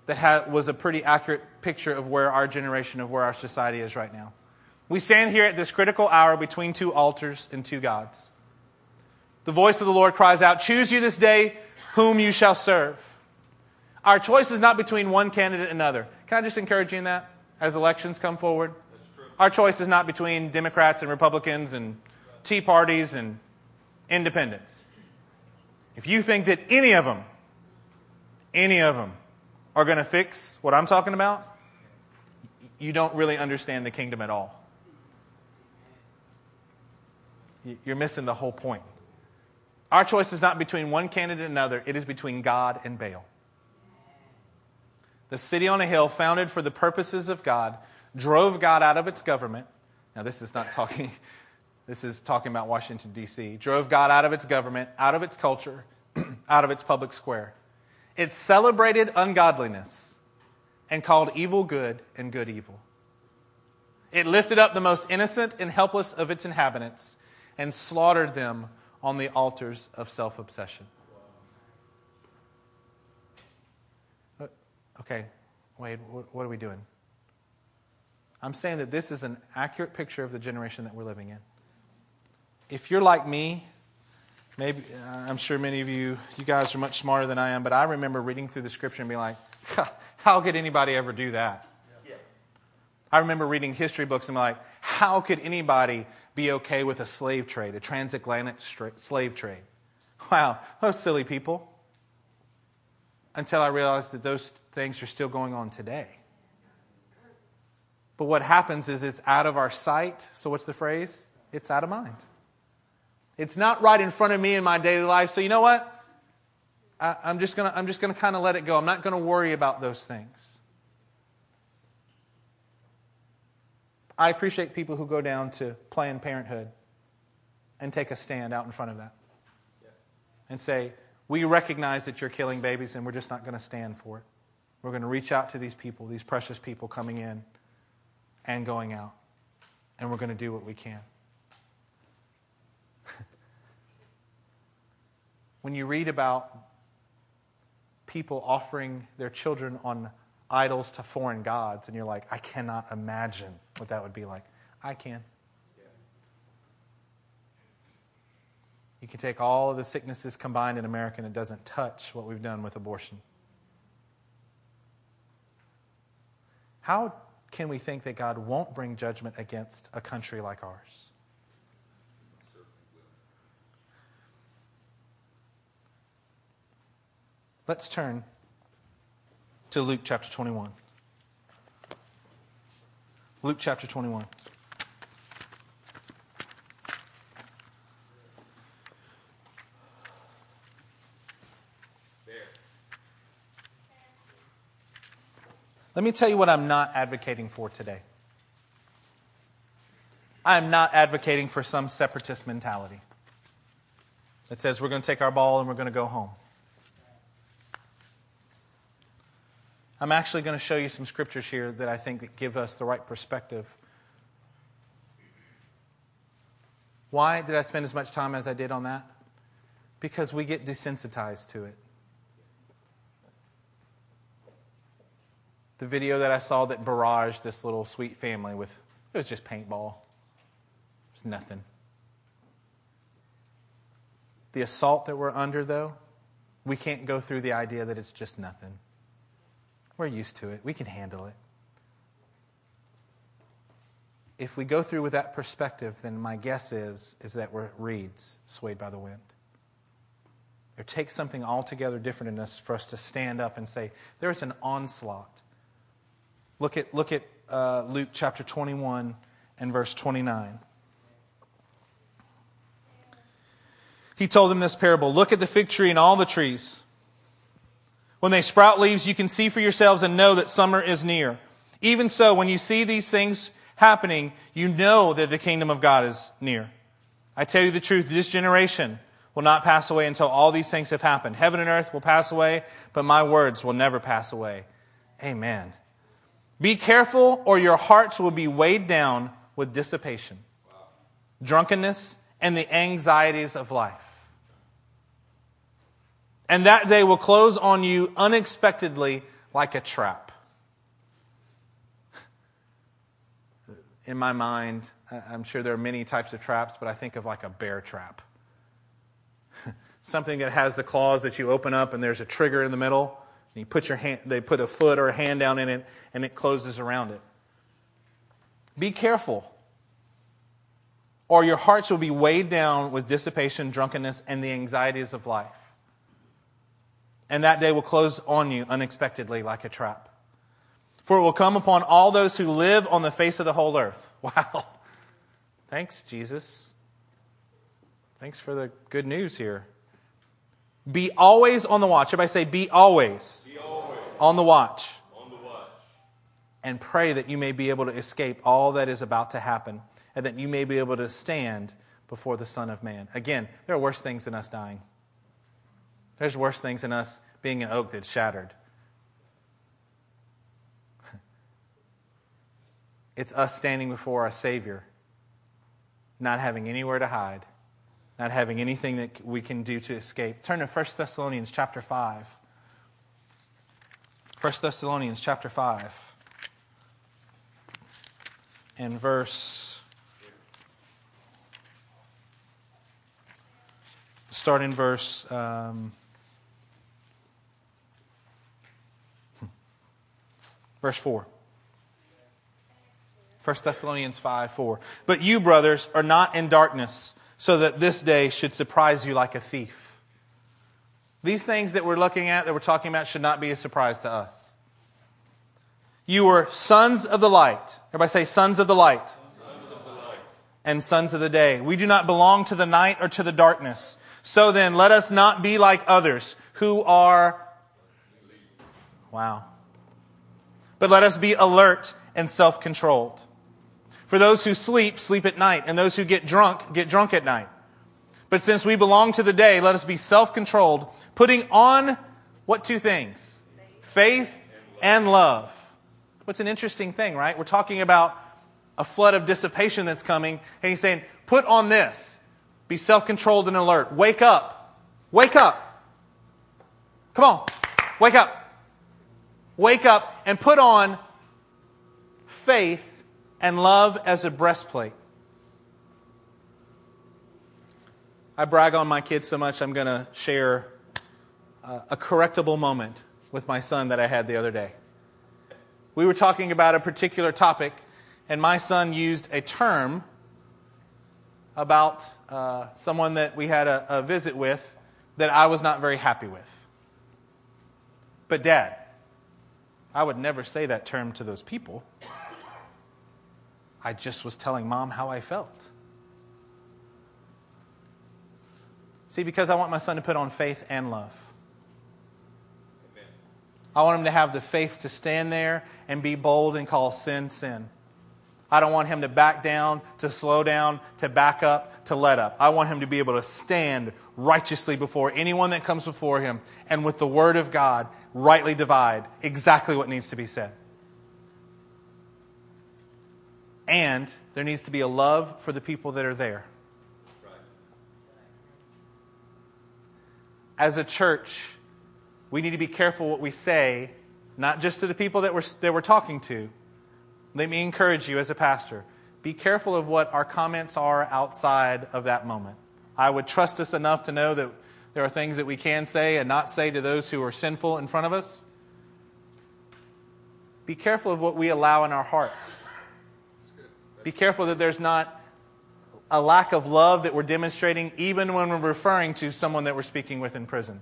Speaker 1: that had, was a pretty accurate picture of where our generation, of where our society is right now. We stand here at this critical hour between two altars and two gods. The voice of the Lord cries out, Choose you this day whom you shall serve. Our choice is not between one candidate and another. Can I just encourage you in that as elections come forward? Our choice is not between Democrats and Republicans and Tea Parties and independents. If you think that any of them, any of them are going to fix what I'm talking about, you don't really understand the kingdom at all. You're missing the whole point. Our choice is not between one candidate and another, it is between God and Baal. The city on a hill, founded for the purposes of God, drove God out of its government. Now, this is not talking, this is talking about Washington, D.C. Drove God out of its government, out of its culture, out of its public square. It celebrated ungodliness and called evil good and good evil. It lifted up the most innocent and helpless of its inhabitants and slaughtered them on the altars of self obsession. Uh, okay, Wade, what are we doing? I'm saying that this is an accurate picture of the generation that we're living in. If you're like me, maybe uh, I'm sure many of you, you guys are much smarter than I am, but I remember reading through the scripture and being like, how could anybody ever do that? Yeah. I remember reading history books and being like, how could anybody be okay with a slave trade, a transatlantic slave trade? Wow, those silly people. Until I realized that those things are still going on today. But what happens is it's out of our sight. So, what's the phrase? It's out of mind. It's not right in front of me in my daily life. So, you know what? I, am just to I'm just going to kind of let it go. I'm not going to worry about those things. I appreciate people who go down to Planned Parenthood and take a stand out in front of that and say, We recognize that you're killing babies and we're just not going to stand for it. We're going to reach out to these people, these precious people coming in and going out. And we're going to do what we can. When you read about people offering their children on idols to foreign gods, and you're like, I cannot imagine what that would be like. I can. You can take all of the sicknesses combined in America, and it doesn't touch what we've done with abortion. How can we think that God won't bring judgment against a country like ours? Let's turn to Luke chapter 21. Luke chapter 21. Let me tell you what I'm not advocating for today. I'm not advocating for some separatist mentality that says we're going to take our ball and we're going to go home. I'm actually going to show you some scriptures here that I think that give us the right perspective. Why did I spend as much time as I did on that? Because we get desensitized to it. the video that I saw that barraged this little sweet family with, it was just paintball. It was nothing. The assault that we're under, though, we can't go through the idea that it's just nothing. We're used to it, we can handle it. If we go through with that perspective, then my guess is, is that we're reeds swayed by the wind. It takes something altogether different in us for us to stand up and say, there's an onslaught Look at, look at uh, Luke chapter 21 and verse 29. He told them this parable Look at the fig tree and all the trees. When they sprout leaves, you can see for yourselves and know that summer is near. Even so, when you see these things happening, you know that the kingdom of God is near. I tell you the truth, this generation will not pass away until all these things have happened. Heaven and earth will pass away, but my words will never pass away. Amen. Be careful, or your hearts will be weighed down with dissipation, drunkenness, and the anxieties of life. And that day will close on you unexpectedly like a trap. In my mind, I'm sure there are many types of traps, but I think of like a bear trap. Something that has the claws that you open up and there's a trigger in the middle and you put your hand, they put a foot or a hand down in it, and it closes around it. Be careful, or your hearts will be weighed down with dissipation, drunkenness, and the anxieties of life. And that day will close on you unexpectedly like a trap. For it will come upon all those who live on the face of the whole earth. Wow. Thanks, Jesus. Thanks for the good news here. Be always on the watch. Everybody say, be always,
Speaker 2: be always
Speaker 1: on the watch.
Speaker 2: On the watch.
Speaker 1: And pray that you may be able to escape all that is about to happen and that you may be able to stand before the Son of Man. Again, there are worse things than us dying. There's worse things than us being an oak that's shattered. It's us standing before our Savior, not having anywhere to hide, not having anything that we can do to escape. Turn to 1 Thessalonians chapter 5. 1 Thessalonians chapter 5 and verse start in verse um, verse 4 1 Thessalonians 5 4. But you, brothers, are not in darkness, so that this day should surprise you like a thief. These things that we're looking at, that we're talking about, should not be a surprise to us. You were sons of the light. Everybody say, sons of the light.
Speaker 2: Sons of the light.
Speaker 1: And sons of the day. We do not belong to the night or to the darkness. So then, let us not be like others who are. Wow. But let us be alert and self controlled. For those who sleep, sleep at night, and those who get drunk, get drunk at night. But since we belong to the day, let us be self controlled, putting on what two things? Faith and love. What's an interesting thing, right? We're talking about a flood of dissipation that's coming, and he's saying, put on this. Be self controlled and alert. Wake up. Wake up. Come on. Wake up. Wake up and put on faith and love as a breastplate. I brag on my kids so much, I'm going to share a correctable moment with my son that I had the other day. We were talking about a particular topic, and my son used a term about uh, someone that we had a, a visit with that I was not very happy with. But, Dad, I would never say that term to those people. I just was telling mom how I felt. See, because I want my son to put on faith and love. I want him to have the faith to stand there and be bold and call sin, sin. I don't want him to back down, to slow down, to back up, to let up. I want him to be able to stand righteously before anyone that comes before him and with the word of God rightly divide exactly what needs to be said. And there needs to be a love for the people that are there. As a church, we need to be careful what we say, not just to the people that we're, that we're talking to. Let me encourage you as a pastor be careful of what our comments are outside of that moment. I would trust us enough to know that there are things that we can say and not say to those who are sinful in front of us. Be careful of what we allow in our hearts. Be careful that there's not a lack of love that we're demonstrating even when we're referring to someone that we're speaking with in prison,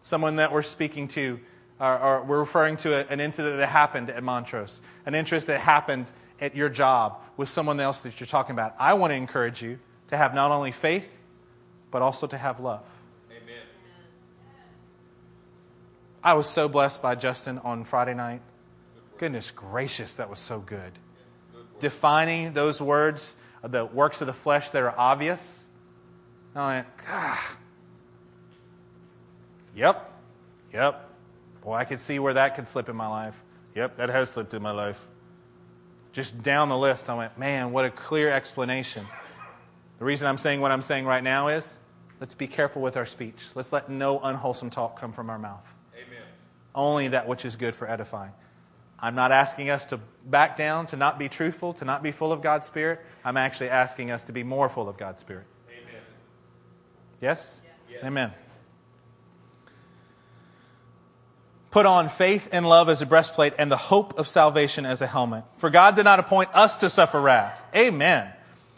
Speaker 1: someone that we're speaking to, or, or we're referring to a, an incident that happened at Montrose, an interest that happened at your job with someone else that you're talking about. I want to encourage you to have not only faith, but also to have love. I was so blessed by Justin on Friday night. Goodness gracious, that was so good. Defining those words, the works of the flesh that are obvious. I went. Yep, yep. Boy, I could see where that could slip in my life. Yep, that has slipped in my life. Just down the list, I went, man, what a clear explanation. The reason I'm saying what I'm saying right now is let's be careful with our speech. Let's let no unwholesome talk come from our mouth. Only that which is good for edifying. I'm not asking us to back down, to not be truthful, to not be full of God's Spirit. I'm actually asking us to be more full of God's Spirit.
Speaker 2: Amen.
Speaker 1: Yes?
Speaker 2: Yes.
Speaker 1: Amen. Put on faith and love as a breastplate and the hope of salvation as a helmet. For God did not appoint us to suffer wrath. Amen.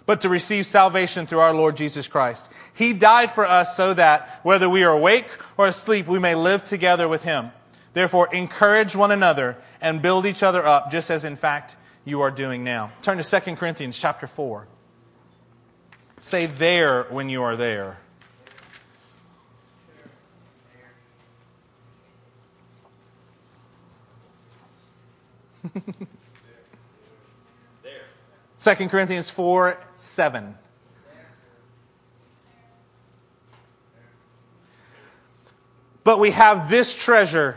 Speaker 1: but to receive salvation through our Lord Jesus Christ. He died for us so that, whether we are awake or asleep, we may live together with him. Therefore, encourage one another and build each other up, just as in fact you are doing now. Turn to 2 Corinthians chapter 4. Say there when you are there.
Speaker 2: There.
Speaker 1: 2 Corinthians 4 7. But we have this treasure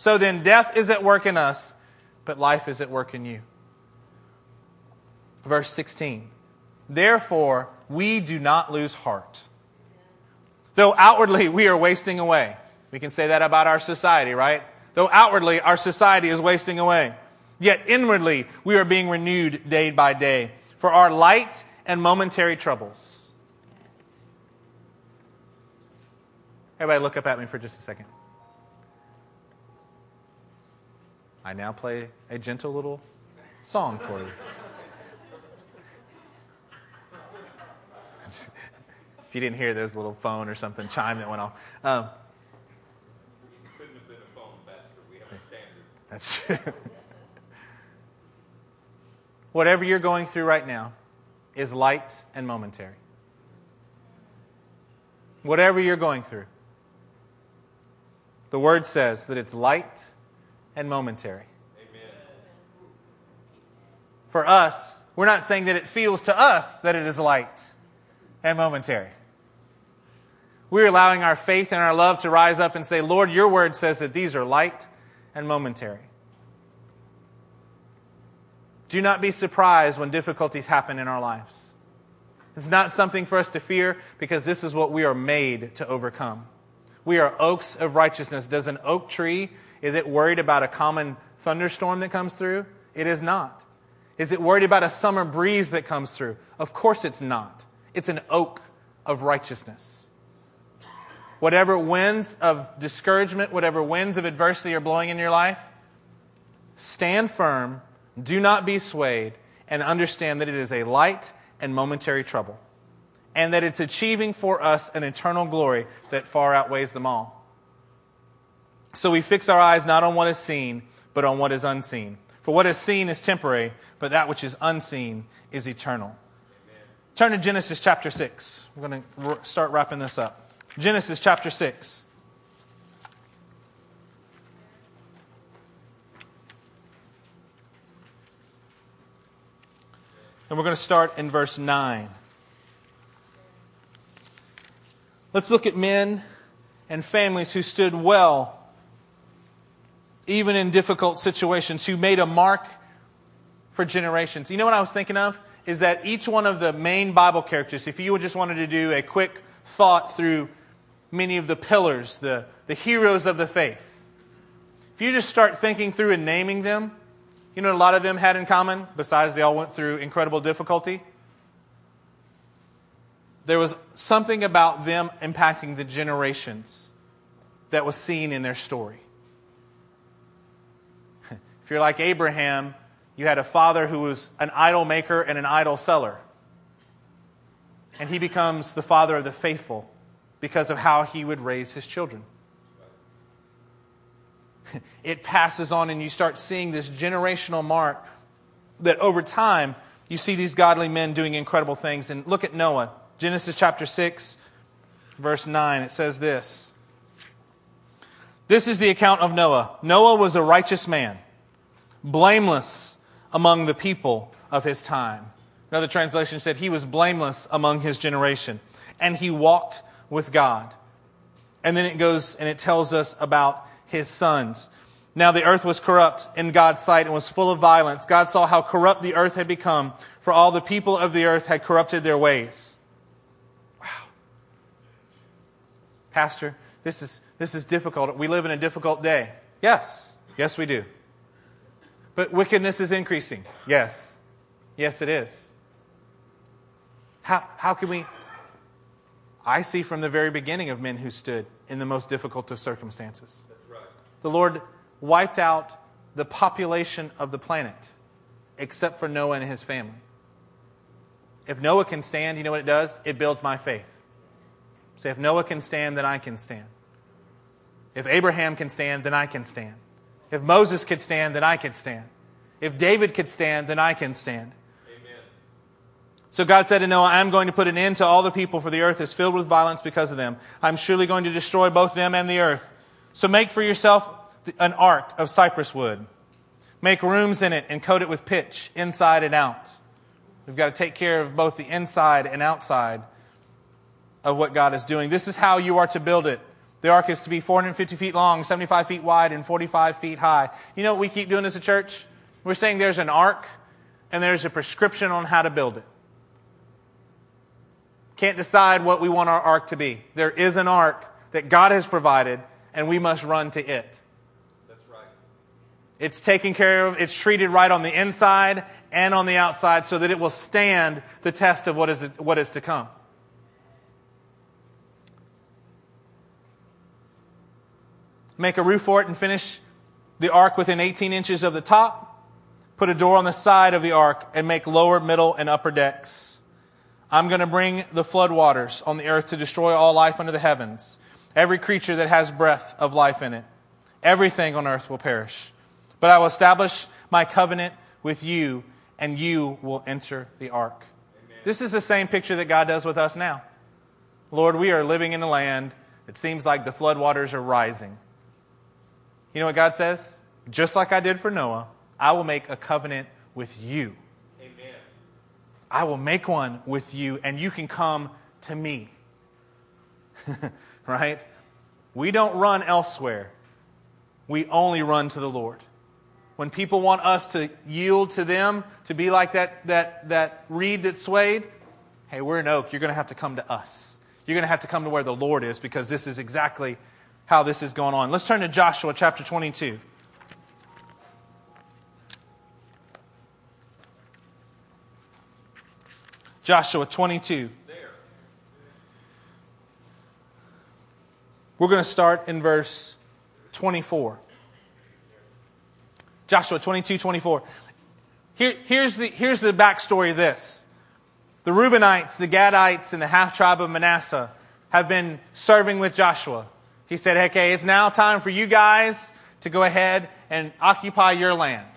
Speaker 1: So then death is at work in us, but life is at work in you. Verse 16. Therefore, we do not lose heart. Though outwardly we are wasting away. We can say that about our society, right? Though outwardly our society is wasting away. Yet inwardly we are being renewed day by day for our light and momentary troubles. Everybody look up at me for just a second. I now play a gentle little song for you. if you didn't hear, there's a little phone or something chime that went off. Um,
Speaker 2: Couldn't have been a phone master. We have a standard.
Speaker 1: that's true. Whatever you're going through right now is light and momentary. Whatever you're going through, the word says that it's light and momentary.
Speaker 2: Amen.
Speaker 1: For us, we're not saying that it feels to us that it is light and momentary. We're allowing our faith and our love to rise up and say, Lord, your word says that these are light and momentary. Do not be surprised when difficulties happen in our lives. It's not something for us to fear because this is what we are made to overcome. We are oaks of righteousness. Does an oak tree, is it worried about a common thunderstorm that comes through? It is not. Is it worried about a summer breeze that comes through? Of course it's not. It's an oak of righteousness. Whatever winds of discouragement, whatever winds of adversity are blowing in your life, stand firm, do not be swayed, and understand that it is a light and momentary trouble, and that it's achieving for us an eternal glory that far outweighs them all. So we fix our eyes not on what is seen, but on what is unseen. For what is seen is temporary, but that which is unseen is eternal. Turn to Genesis chapter 6. We're going to start wrapping this up. Genesis chapter 6. And we're going to start in verse 9. Let's look at men and families who stood well, even in difficult situations, who made a mark for generations. You know what I was thinking of? Is that each one of the main Bible characters, if you just wanted to do a quick thought through many of the pillars, the, the heroes of the faith, if you just start thinking through and naming them, you know a lot of them had in common, besides they all went through incredible difficulty? There was something about them impacting the generations that was seen in their story. If you're like Abraham, you had a father who was an idol maker and an idol seller. And he becomes the father of the faithful because of how he would raise his children. It passes on, and you start seeing this generational mark that over time you see these godly men doing incredible things. And look at Noah. Genesis chapter 6, verse 9. It says this This is the account of Noah. Noah was a righteous man, blameless among the people of his time. Another translation said he was blameless among his generation, and he walked with God. And then it goes and it tells us about his sons. Now the earth was corrupt in God's sight and was full of violence. God saw how corrupt the earth had become, for all the people of the earth had corrupted their ways. Wow. Pastor, this is, this is difficult. We live in a difficult day. Yes. Yes, we do. But wickedness is increasing. Yes. Yes, it is. How, how can we? I see from the very beginning of men who stood in the most difficult of circumstances.
Speaker 2: That's right.
Speaker 1: The Lord wiped out the population of the planet except for Noah and his family. If Noah can stand, you know what it does? It builds my faith. Say, if Noah can stand, then I can stand. If Abraham can stand, then I can stand. If Moses could stand, then I could stand. If David could stand, then I can stand.
Speaker 2: Amen.
Speaker 1: So God said to Noah, I am going to put an end to all the people, for the earth is filled with violence because of them. I'm surely going to destroy both them and the earth. So make for yourself an ark of cypress wood. Make rooms in it and coat it with pitch, inside and out. We've got to take care of both the inside and outside of what God is doing. This is how you are to build it. The ark is to be 450 feet long, 75 feet wide, and 45 feet high. You know what we keep doing as a church? We're saying there's an ark and there's a prescription on how to build it. Can't decide what we want our ark to be. There is an ark that God has provided, and we must run to it.
Speaker 2: That's right.
Speaker 1: It's taken care of, it's treated right on the inside and on the outside so that it will stand the test of what is, what is to come. Make a roof for it and finish the ark within 18 inches of the top. Put a door on the side of the ark and make lower, middle, and upper decks. I'm going to bring the floodwaters on the earth to destroy all life under the heavens, every creature that has breath of life in it. Everything on earth will perish. But I will establish my covenant with you, and you will enter the ark. This is the same picture that God does with us now. Lord, we are living in a land that seems like the floodwaters are rising. You know what God says? Just like I did for Noah, I will make a covenant with you.
Speaker 2: Amen.
Speaker 1: I will make one with you, and you can come to me. right? We don't run elsewhere, we only run to the Lord. When people want us to yield to them, to be like that, that, that reed that swayed, hey, we're an oak. You're going to have to come to us. You're going to have to come to where the Lord is because this is exactly how this is going on. Let's turn to Joshua chapter 22. Joshua 22.
Speaker 2: There.
Speaker 1: We're going to start in verse 24. Joshua 22, 24. Here, here's, the, here's the backstory of this. The Reubenites, the Gadites, and the half tribe of Manasseh have been serving with Joshua. He said, okay, it's now time for you guys to go ahead and occupy your land.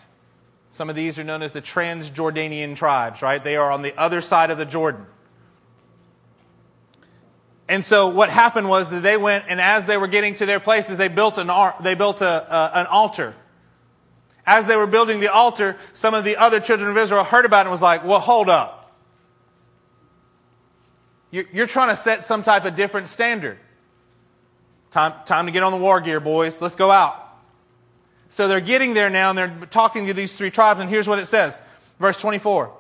Speaker 1: Some of these are known as the Transjordanian tribes, right? They are on the other side of the Jordan. And so what happened was that they went, and as they were getting to their places, they built an, they built a, a, an altar. As they were building the altar, some of the other children of Israel heard about it and was like, well, hold up. You- You're trying to set some type of different standard. Time, time to get on the war gear, boys. Let's go out. So they're getting there now and they're talking to these three tribes, and here's what it says. Verse 24.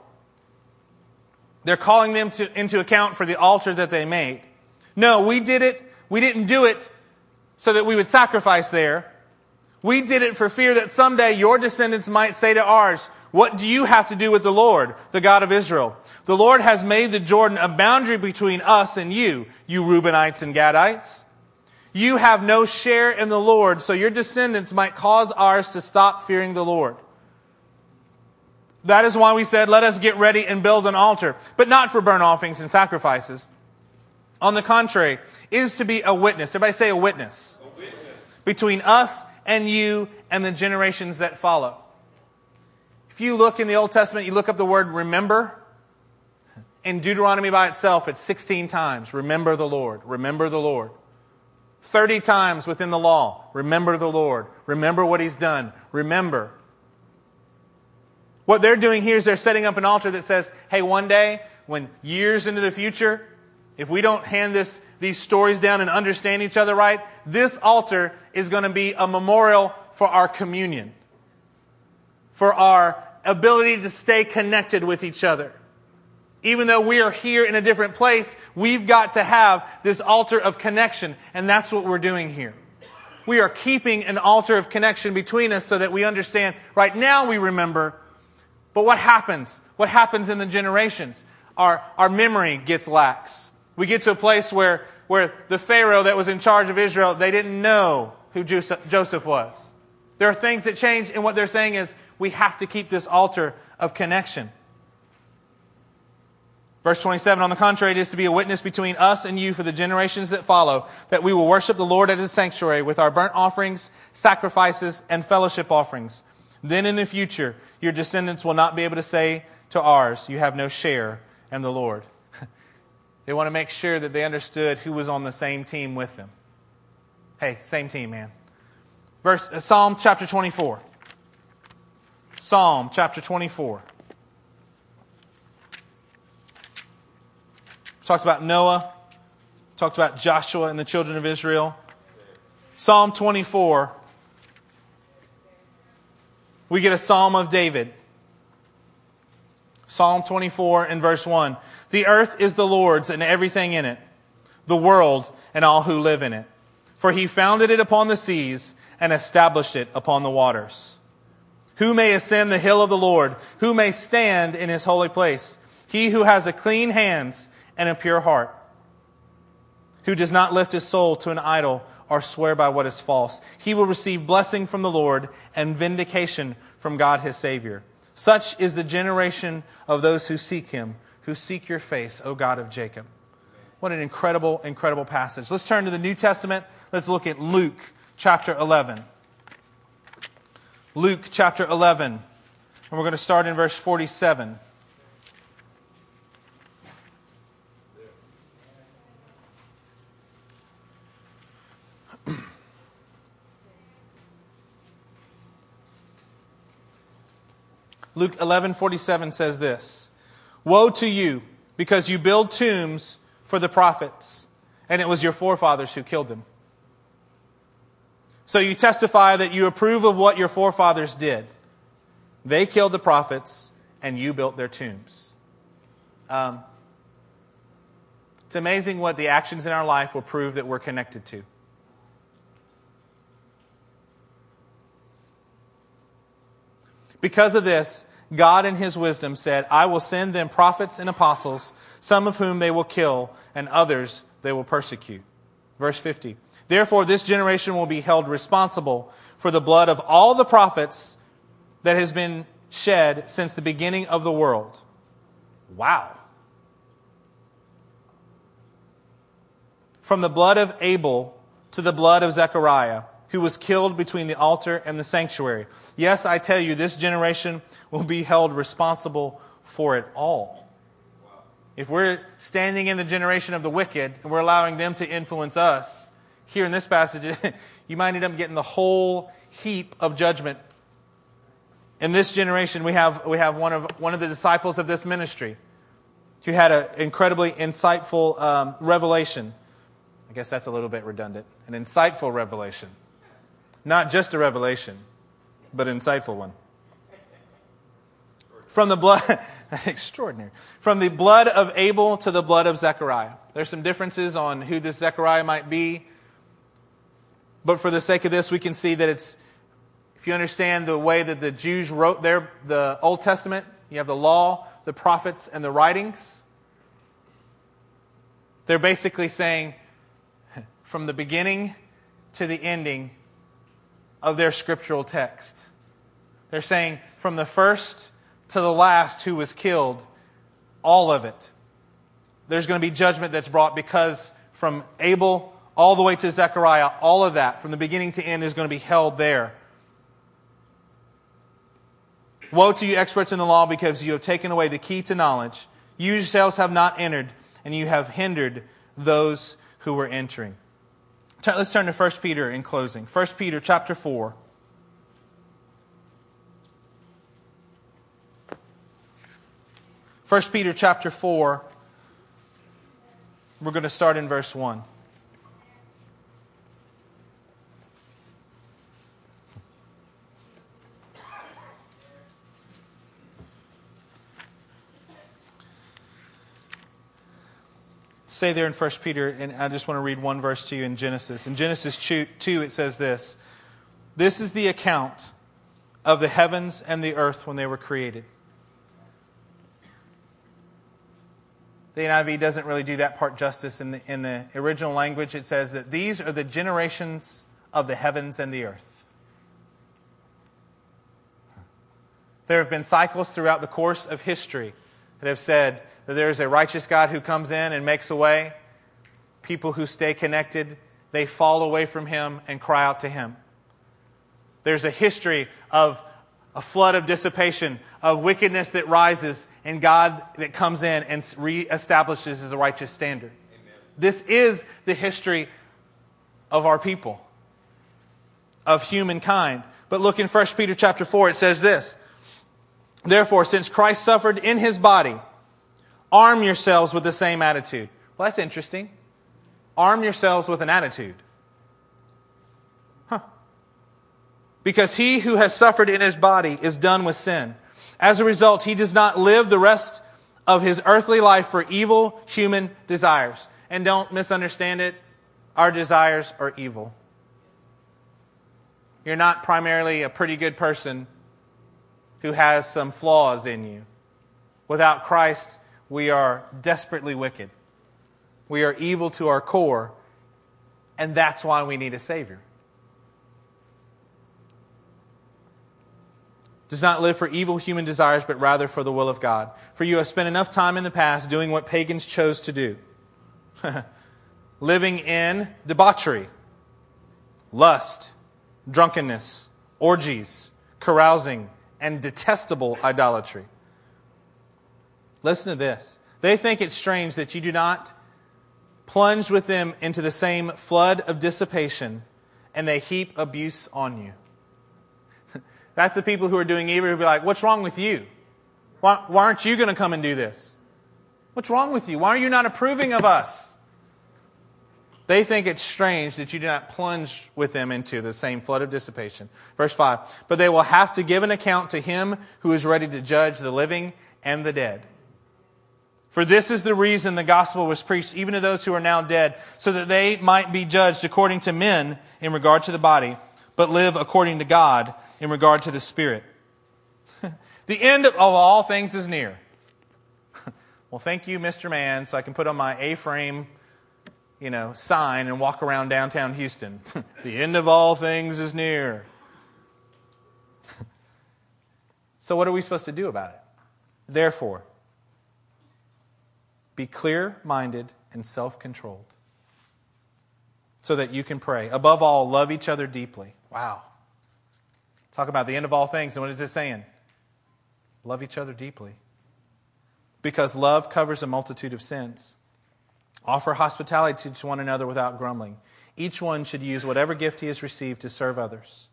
Speaker 1: They're calling them to, into account for the altar that they made. No, we did it. We didn't do it so that we would sacrifice there. We did it for fear that someday your descendants might say to ours, What do you have to do with the Lord, the God of Israel? The Lord has made the Jordan a boundary between us and you, you Reubenites and Gadites. You have no share in the Lord, so your descendants might cause ours to stop fearing the Lord. That is why we said, Let us get ready and build an altar, but not for burnt offerings and sacrifices. On the contrary, is to be a witness. Everybody say a witness.
Speaker 2: A witness.
Speaker 1: Between us and you and the generations that follow. If you look in the Old Testament, you look up the word remember. In Deuteronomy by itself, it's 16 times. Remember the Lord. Remember the Lord. 30 times within the law. Remember the Lord. Remember what He's done. Remember. What they're doing here is they're setting up an altar that says, hey, one day, when years into the future, if we don't hand this, these stories down and understand each other right, this altar is going to be a memorial for our communion, for our ability to stay connected with each other. Even though we are here in a different place, we've got to have this altar of connection, and that's what we're doing here. We are keeping an altar of connection between us so that we understand right now we remember, but what happens? What happens in the generations? Our, our memory gets lax. We get to a place where, where the Pharaoh that was in charge of Israel, they didn't know who Joseph was. There are things that change, and what they're saying is we have to keep this altar of connection. Verse 27, on the contrary, it is to be a witness between us and you for the generations that follow, that we will worship the Lord at his sanctuary with our burnt offerings, sacrifices, and fellowship offerings. Then in the future, your descendants will not be able to say to ours, you have no share in the Lord. they want to make sure that they understood who was on the same team with them. Hey, same team, man. Verse, uh, Psalm chapter 24. Psalm chapter 24. Talked about Noah. Talked about Joshua and the children of Israel. Psalm 24. We get a psalm of David. Psalm 24 and verse 1. The earth is the Lord's and everything in it, the world and all who live in it. For he founded it upon the seas and established it upon the waters. Who may ascend the hill of the Lord? Who may stand in his holy place? He who has a clean hands and a pure heart, who does not lift his soul to an idol or swear by what is false. He will receive blessing from the Lord and vindication from God his Savior. Such is the generation of those who seek him, who seek your face, O God of Jacob. What an incredible, incredible passage. Let's turn to the New Testament. Let's look at Luke chapter 11. Luke chapter 11. And we're going to start in verse 47. Luke 11:47 says this: Woe to you because you build tombs for the prophets and it was your forefathers who killed them. So you testify that you approve of what your forefathers did. They killed the prophets and you built their tombs. Um, it's amazing what the actions in our life will prove that we're connected to. Because of this, God in his wisdom said, I will send them prophets and apostles, some of whom they will kill, and others they will persecute. Verse 50. Therefore, this generation will be held responsible for the blood of all the prophets that has been shed since the beginning of the world. Wow. From the blood of Abel to the blood of Zechariah who was killed between the altar and the sanctuary. Yes, I tell you, this generation will be held responsible for it all. If we're standing in the generation of the wicked and we're allowing them to influence us, here in this passage, you might end up getting the whole heap of judgment. In this generation, we have, we have one, of, one of the disciples of this ministry who had an incredibly insightful um, revelation. I guess that's a little bit redundant. An insightful revelation. Not just a revelation, but an insightful one. From the blood, extraordinary. From the blood of Abel to the blood of Zechariah. There's some differences on who this Zechariah might be. But for the sake of this, we can see that it's, if you understand the way that the Jews wrote their, the Old Testament, you have the law, the prophets, and the writings. They're basically saying, from the beginning to the ending, of their scriptural text. They're saying from the first to the last who was killed, all of it. There's going to be judgment that's brought because from Abel all the way to Zechariah, all of that, from the beginning to end, is going to be held there. Woe to you, experts in the law, because you have taken away the key to knowledge. You yourselves have not entered, and you have hindered those who were entering. Let's turn to 1 Peter in closing. 1 Peter chapter 4. First Peter chapter 4, we're going to start in verse 1. Stay there in 1 Peter, and I just want to read one verse to you in Genesis. In Genesis 2, it says this This is the account of the heavens and the earth when they were created. The NIV doesn't really do that part justice. In the, in the original language, it says that these are the generations of the heavens and the earth. There have been cycles throughout the course of history that have said that there is a righteous God who comes in and makes a way. People who stay connected, they fall away from him and cry out to him. There's a history of a flood of dissipation, of wickedness that rises, and God that comes in and reestablishes the righteous standard. Amen. This is the history of our people, of humankind. But look in 1 Peter chapter 4, it says this Therefore, since Christ suffered in his body, arm yourselves with the same attitude. Well, that's interesting. Arm yourselves with an attitude. Huh. Because he who has suffered in his body is done with sin. As a result, he does not live the rest of his earthly life for evil human desires. And don't misunderstand it, our desires are evil. You're not primarily a pretty good person who has some flaws in you. Without Christ, we are desperately wicked. We are evil to our core, and that's why we need a Savior. Does not live for evil human desires, but rather for the will of God. For you have spent enough time in the past doing what pagans chose to do living in debauchery, lust, drunkenness, orgies, carousing and detestable idolatry. Listen to this. They think it's strange that you do not plunge with them into the same flood of dissipation and they heap abuse on you. That's the people who are doing evil who be like, What's wrong with you? Why, why aren't you going to come and do this? What's wrong with you? Why are you not approving of us? They think it's strange that you do not plunge with them into the same flood of dissipation. Verse 5 But they will have to give an account to him who is ready to judge the living and the dead. For this is the reason the gospel was preached even to those who are now dead, so that they might be judged according to men in regard to the body, but live according to God in regard to the spirit. the end of all things is near. well, thank you, Mr. Man, so I can put on my A frame you know, sign and walk around downtown Houston. the end of all things is near. so, what are we supposed to do about it? Therefore, be clear minded and self controlled so that you can pray. Above all, love each other deeply. Wow. Talk about the end of all things. And what is it saying? Love each other deeply. Because love covers a multitude of sins. Offer hospitality to one another without grumbling. Each one should use whatever gift he has received to serve others,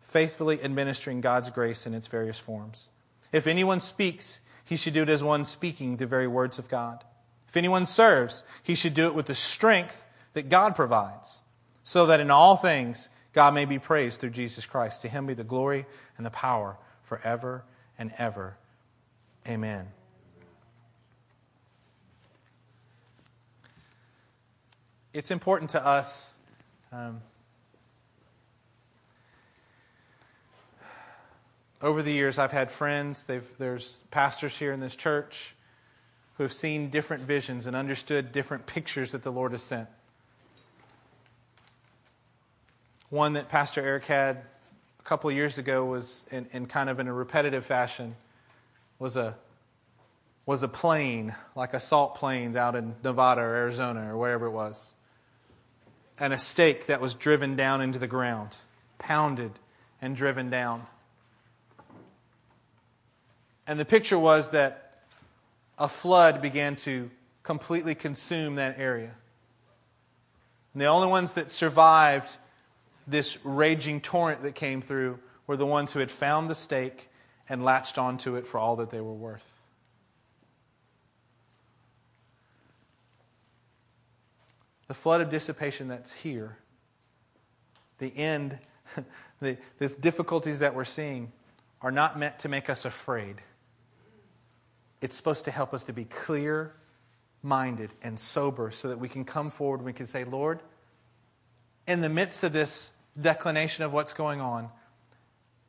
Speaker 1: faithfully administering God's grace in its various forms. If anyone speaks, he should do it as one speaking the very words of God. If anyone serves, he should do it with the strength that God provides, so that in all things God may be praised through Jesus Christ. To him be the glory and the power forever and ever. Amen. it's important to us. Um, over the years, I've had friends, there's pastors here in this church who have seen different visions and understood different pictures that the Lord has sent. One that Pastor Eric had a couple of years ago was in, in kind of in a repetitive fashion was a was a plain, like a salt plains out in Nevada or Arizona or wherever it was and a stake that was driven down into the ground, pounded and driven down. And the picture was that a flood began to completely consume that area. And the only ones that survived this raging torrent that came through were the ones who had found the stake and latched onto it for all that they were worth. the flood of dissipation that's here, the end, the these difficulties that we're seeing are not meant to make us afraid. It's supposed to help us to be clear minded and sober so that we can come forward and we can say, Lord, in the midst of this declination of what's going on,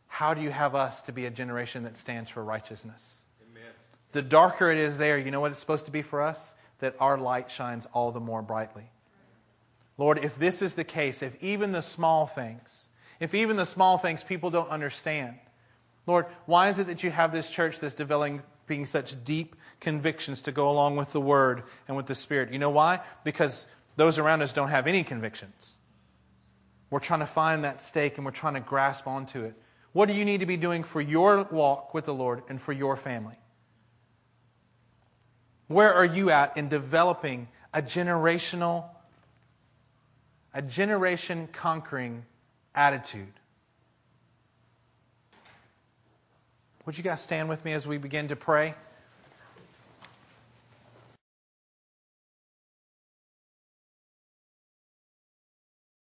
Speaker 1: how do you have us to be a generation that stands for righteousness?
Speaker 2: Amen.
Speaker 1: The darker it is there, you know what it's supposed to be for us? That our light shines all the more brightly. Lord, if this is the case, if even the small things, if even the small things people don't understand, Lord, why is it that you have this church that's developing such deep convictions to go along with the Word and with the Spirit? You know why? Because those around us don't have any convictions. We're trying to find that stake and we're trying to grasp onto it. What do you need to be doing for your walk with the Lord and for your family? Where are you at in developing a generational, a generation conquering attitude? Would you guys stand with me as we begin to pray?